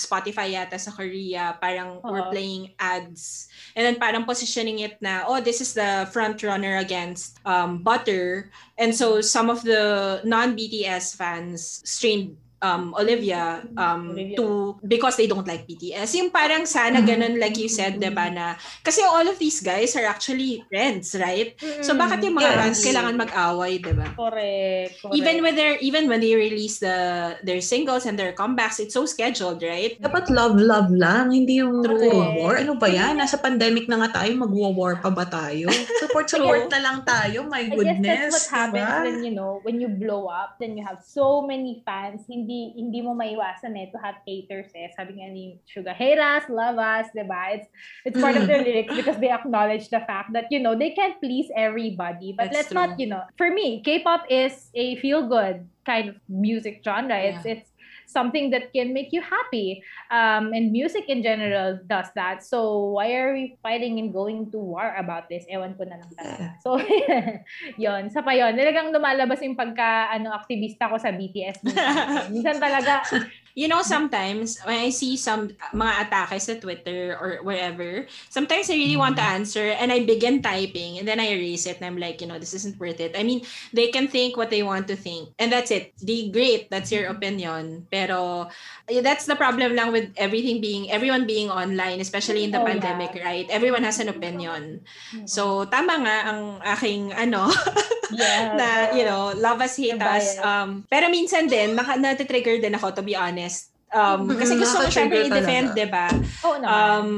Spotify yata sa Korea, parang Oo. we're playing ads. And then parang positioning it na, oh, this is the front runner against um, Butter. And so some of the non-BTS fans streamed um, Olivia um, Olivia. to because they don't like BTS. Yung parang sana Mhm. ganun like you said, 'di ba na kasi all of these guys are actually friends, right? So bakit yung mga Yes. fans kailangan mag-away, 'di ba? Correct. correct. Even with their even when they release the their singles and their comebacks, it's so scheduled, right? Dapat love-love lang, hindi yung True. war. Ano ba yan? Nasa pandemic na nga tayo, mag-war pa ba tayo? Support-support na lang tayo, my I guess goodness. that's what happens diba? when you know when you blow up then you have so many fans hindi hindi mo maiwasan eh to have haters eh. Sabi nga ni Suga hate us love us diba? It's it's part of their lyrics because they acknowledge the fact that you know they can't please everybody. But That's let's not true. you know for me K-pop is a feel good kind of music genre. It's it's something that can make you happy um, and music in general does that. So why are we fighting and going to war about this? Ewan ko na lang talaga. So yon, sa pa yon. Talagang lumalabas yung pagka ano aktivista ko sa BTS. Minsan talaga You know, sometimes when I see some mga atake sa Twitter or wherever, sometimes I really want to answer and I begin typing and then I erase it and I'm like, you know, this isn't worth it. I mean, they can think what they want to think and that's it. They great, that's your opinion. Pero eh, that's the problem lang with everything being everyone being online, especially in the Oh, yeah. pandemic, right? Everyone has an opinion. So tama nga ang aking ano yeah, na you know love us hate us um pero minsan din naka natitrigger din ako to be honest um kasi gusto ko syempre i-defend. 'di ba Oo naman. um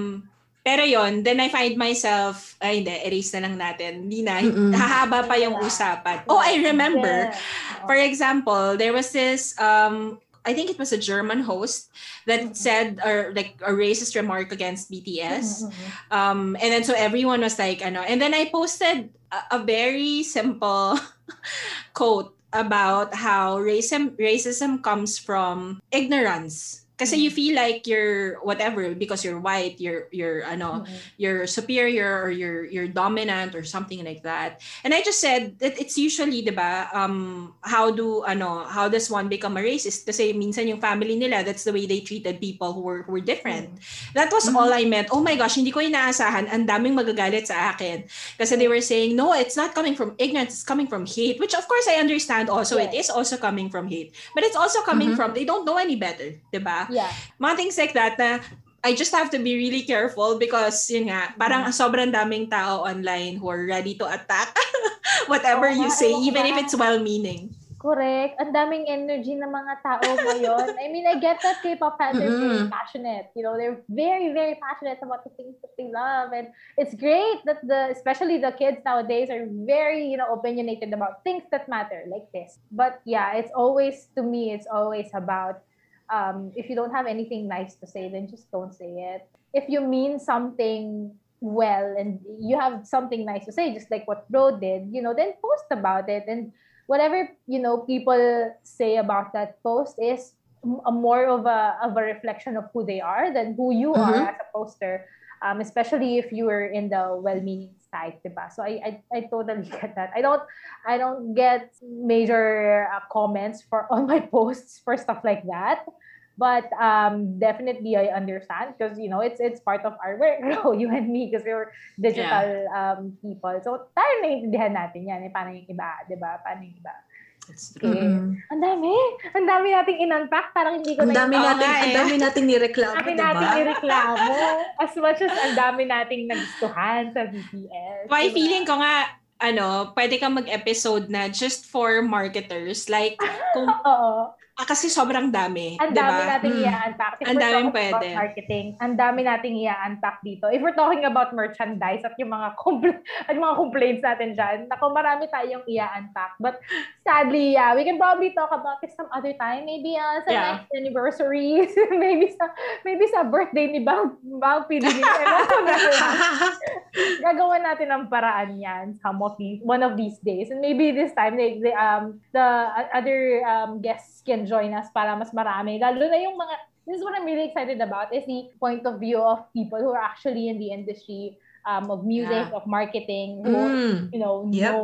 pero yon then I find myself ay hindi erase na lang natin hindi na Mm-mm. hahaba pa yung usapan oh I remember Yeah. for example there was this um I think it was a German host that said or like a racist remark against BTS um and then so everyone was like ano and then i posted a, a very simple quote about how racism racism comes from ignorance kasi you feel like you're whatever because you're white you're you're ano Mhm. you're superior or you're you're dominant or something like that. And I just said that it's usually, 'di ba, um how do ano, how does one become a racist? Kasi minsan yung family nila, that's the way they treated people who were who were different. That was Mhm. all I meant. Oh my gosh, hindi ko inaasahan. Ang daming magagalit sa akin. Kasi they were saying, no, it's not coming from ignorance, it's coming from hate. Which of course I understand also. It is Yes. also coming from hate. But it's also coming Mhm. from, they don't know any better. 'di ba? Yeah. mga things like that na I just have to be really careful because yun nga, parang mm. sobrang daming tao online who are ready to attack whatever Oo you say, even if it's well-meaning. Correct. Ang daming energy ng mga tao ngayon. I mean, I get that K-pop fans are very Mm-mm. passionate. You know, they're very, very passionate about the things that they love. And it's great that the, especially the kids nowadays are very, you know, opinionated about things that matter like this. But yeah, it's always, to me, it's always about, um, if you don't have anything nice to say, then just don't say it. If you mean something well and you have something nice to say, just like what Bro did, you know, then post about it. And whatever you know people say about that post is a more of a of a reflection of who they are than who you are Mhm. as a poster um, especially if you were in the well-meaning side diba? so I, I I totally get that I don't I don't get major uh, comments for on my posts for stuff like that but um, definitely I understand because you know it's it's part of our work you and me because we're digital um, people so tayo naiintindihan natin yan eh, paano yung iba di ba paano yung iba It's Okay. true. Mm-mm. Ang dami. Ang dami nating in-unpack. Parang hindi ko Ang na dami Oo natin, nga eh. ang dami nating nireklamo, Ang dami diba? nating nireklamo. As much as ang dami nating nagustuhan sa BTS. Why Diba? feeling ko nga, ano, pwede kang mag-episode na just for marketers. Like, kung, Oo. Ah, kasi sobrang dami. Ang diba? dami nating Mm. i-unpack. Ang daming pwede. marketing, ang dami nating i-unpack dito. If we're talking about merchandise at yung mga compl- at yung mga complaints natin dyan, nako marami tayong i-unpack. But sadly, yeah, we can probably talk about this some other time. Maybe uh, sa Yeah. next anniversary. maybe sa maybe sa birthday ni Bang, Bang PDB. gagawa natin ng paraan yan some of these, one of these days. And maybe this time, they, they, um, the uh, other um, guests can join us para mas marami. Lalo na yung mga, this is what I'm really excited about, is the point of view of people who are actually in the industry um, of music, Yeah. of marketing, who, Mm. you know, Yep. know,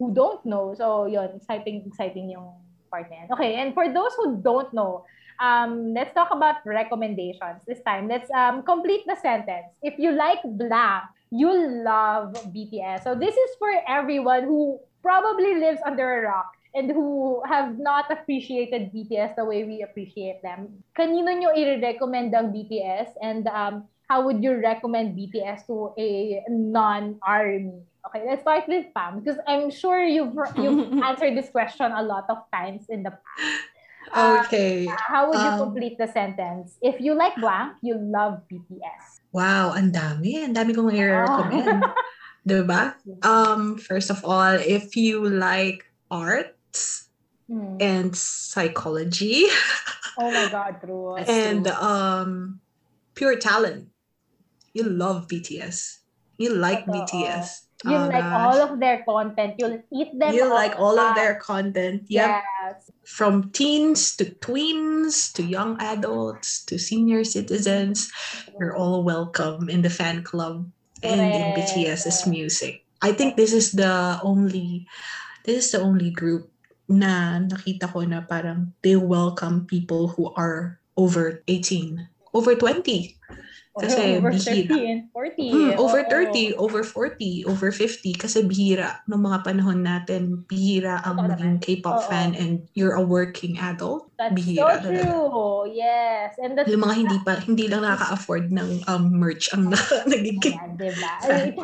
who don't know. So, yun, exciting, exciting yung part na yan. Okay, and for those who don't know, um, let's talk about recommendations this time. Let's um, complete the sentence. If you like blah, you love BTS. So this is for everyone who probably lives under a rock and who have not appreciated BTS the way we appreciate them. Kanino nyo i-recommend ang BTS and um, how would you recommend BTS to a non-ARMY? Okay, let's start with Pam because I'm sure you've you've answered this question a lot of times in the past. Okay. Uh, how would you Um, complete the sentence? If you like blank, you love BTS. Wow, ang dami. Ang dami kong i-recommend. diba? Um, first of all, if you like arts Hmm. and psychology Oh my God, true. And um, pure talent, you love BTS. You like. BTS. You Oh, like gosh. all of their content. You'll eat them. You like all of their content. Yep. Yes. From teens to tweens to young adults to senior citizens, you're all welcome in the fan club and in. BTS's music. I think this is the only this is the only group na nakita ko na parang they welcome people who are over 18, over 20. Kasi over bihira. 30 and 40. Mm, over Oo. 30, over 40, over 50 kasi bihira noong mga panahon natin, bihira ang Totoo maging. K-pop Oo. fan and you're a working adult. That's bihira so talaga. true. Yes. And that's Yung mga hindi pa hindi lang nakaka-afford ng um, merch ang nagiging Ayan, diba? Fan. It,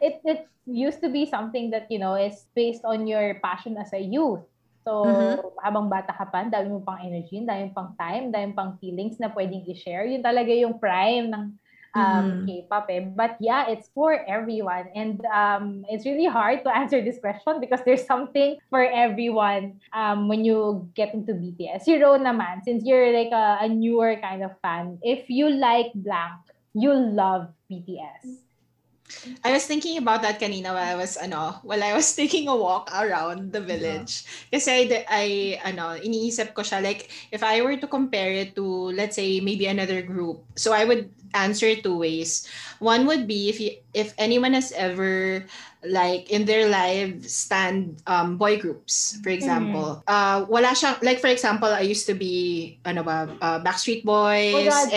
it, it used to be something that, you know, is based on your passion as a youth. So, Mhm. habang bata ka pa, dami mo pang energy, dami mo pang time, dami mo pang feelings na pwedeng i-share. Yun talaga yung prime ng um, Mhm. K-pop eh. But yeah, it's for everyone. And um, it's really hard to answer this question because there's something for everyone um, when you get into BTS. You Ro naman, since you're like a, a newer kind of fan, if you like blank, you love BTS. I was thinking about that kanina while I was ano, while I was taking a walk around the village. Kasi I, I ano, iniisip ko siya like if I were to compare it to let's say maybe another group. So I would answer two ways. One would be if you, if anyone has ever like in their lives stand um, boy groups for example uh wala like for example I used to be ano ba uh, Backstreet Boys Oh, God,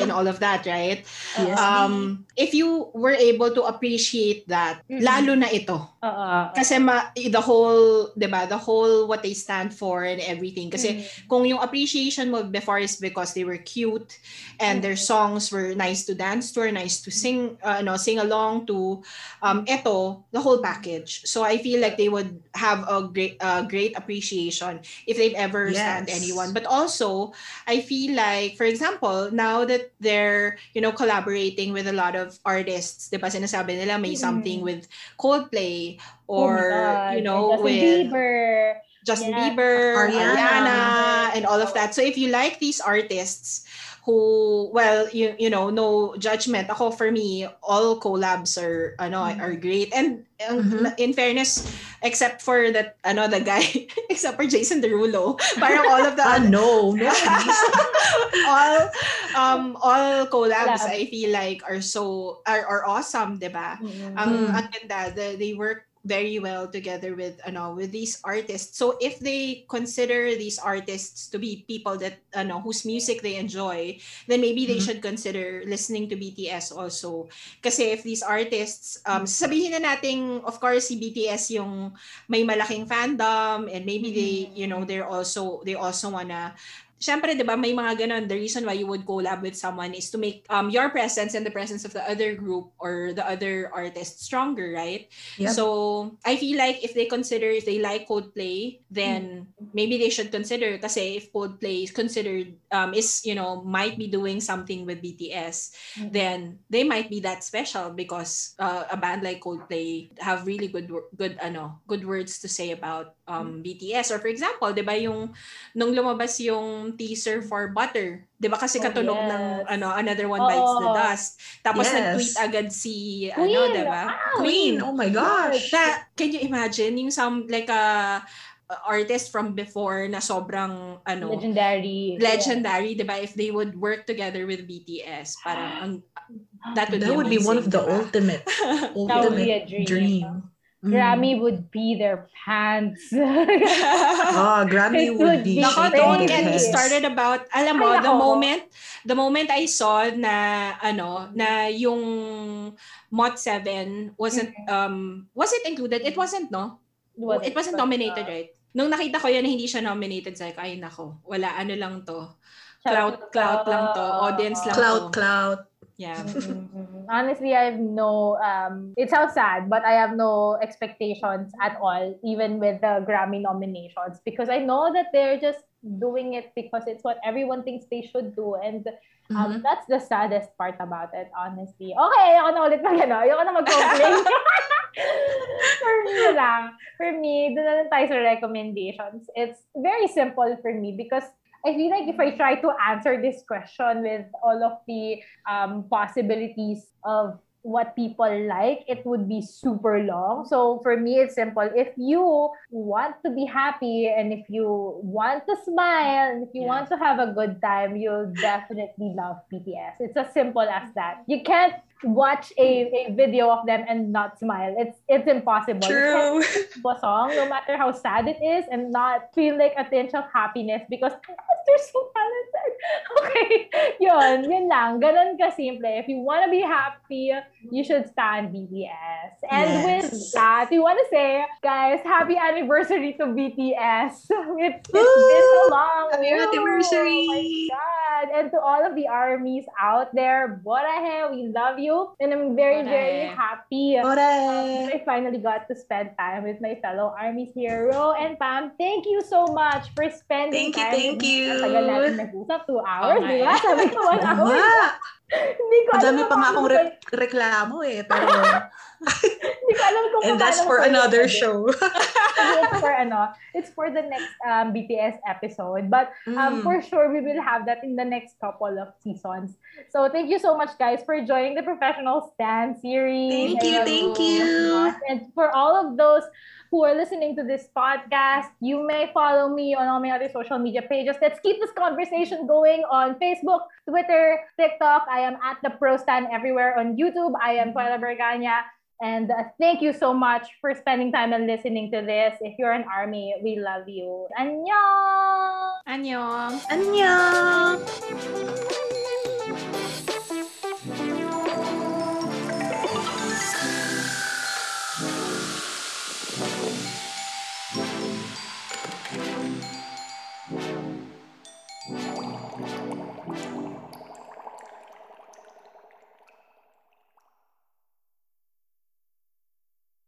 and all of that right Yes. um if you were able to appreciate that Mm-mm. lalo na ito Oo. kasi ma, the whole 'di ba the whole what they stand for and everything kasi Mm. kung yung appreciation mo before is because they were cute and their songs were nice to dance to or nice to sing uh, no sing along to um eto the whole package so i feel like they would have a great uh, great appreciation if they've ever stand anyone but also i feel like for example now that they're you know collaborating with a lot of artists 'di ba sinasabi nila may Mm. something with Coldplay Oh or God. you know Justin with Bieber. Justin Yeah. Bieber, Ariana. Ariana. and all of that. So if you like these artists who, well, you you know, no judgment. Ako for me, all collabs are ano Mhm. are great. And Mhm. in fairness, except for that ano the guy, except for Jason Derulo, parang all of the Ah, no, no, all um all collabs Collabs. I feel like are so are, are awesome, 'di ba? Mm. ang Mm. ang ganda, the, they work very well together with ano with these artists. So if they consider these artists to be people that ano whose music they enjoy, then maybe they Mhm. should consider listening to BTS also. Kasi if these artists um sabihin na nating of course si BTS yung may malaking fandom and maybe they you know they're also they also wanna Siyempre, di ba, may mga ganon. The reason why you would collab with someone is to make um, your presence and the presence of the other group or the other artist stronger, right? Yep. So, I feel like if they consider, if they like Coldplay, then maybe they should consider kasi if Coldplay is considered, um, is, you know, might be doing something with BTS, Mm. then they might be that special because uh, a band like Coldplay have really good, good, ano, good words to say about um, BTS. Or for example, di ba yung, nung lumabas yung teaser for Butter, di ba kasi Oh, katunog ng, yes. ano, Another One Bites the. Dust. Tapos Yes. nag-tweet agad si, Queen! ano, di ba? Wow! Queen, oh my gosh. Na, can you imagine yung some like a, artist from before na sobrang ano Legendary. legendary, 'di ba? If they would work together with BTS, parang ang that would That be would be one of amazing, the diba? ultimate, ultimate dream. dream. Mm. Grammy would be their pants. Oh, Grammy It would would be. Nako, don't get me started about, alam mo, Ay, the nako. moment, the moment I saw na, ano, na yung Mot 7 wasn't, Mm-hmm. um, was it included? It wasn't, no? Was it wasn't but, nominated, uh, right? Nung nakita ko na hindi siya nominated, sabi ko, ay nako, wala, ano lang to. Clout, clout lang to. Audience lang Cloud, to. cloud. Yeah. Honestly, I have no. Um, it sounds sad, but I have no expectations at all, even with the Grammy nominations, because I know that they're just doing it because it's what everyone thinks they should do, and um, Mhm. that's the saddest part about it, honestly. Okay, ayoko na ulit mag ano, ayoko na mag-complain. for me lang, for me, doon na lang tayo sa recommendations. It's very simple for me because I feel like if I try to answer this question with all of the um, possibilities of what people like, it would be super long. So for me, it's simple. If you want to be happy and if you want to smile and if you Yeah. want to have a good time, you'll definitely love BTS. It's as simple as that. You can't watch a, a video of them and not smile. It's it's impossible. True. to a song, no matter how sad it is, and not feel like a tinge of happiness because oh they're so talented. Okay, yun, yun lang. Ganon ka-simple. If you want to be happy, you should stand BTS. And Yes. with that, we want to say, guys, happy anniversary to BTS. It's, it's been so long. Happy Woo! anniversary! Oh my God. And to all of the armies out there, Borahe, we love you. And I'm very, very Borahe. happy. Ore! I finally got to spend time with my fellow armies here. Ro and Pam, thank you so much for spending Thank you, time thank you. Ang tagal natin nag-usap, two hours, di ba? Sabi ko, one hour. Hindi ko alam Madami pa nga akong re- reklamo eh. Pero, ko alam kung and that's for another show. It's for ano, it's for the next um, BTS episode. But um, Mm. for sure, we will have that in the next couple of seasons. So thank you so much, guys, for joining the Professional Stand series. Thank you, thank you. And for all of those who are listening to this podcast, you may follow me on all my other social media pages. Let's keep this conversation going on Facebook, Twitter, TikTok. I am at the Pro Stand everywhere on YouTube. I am Tuela Berganya. And uh, thank you so much for spending time and listening to this. If you're an army, we love you. Annyeong! Annyeong! Annyeong!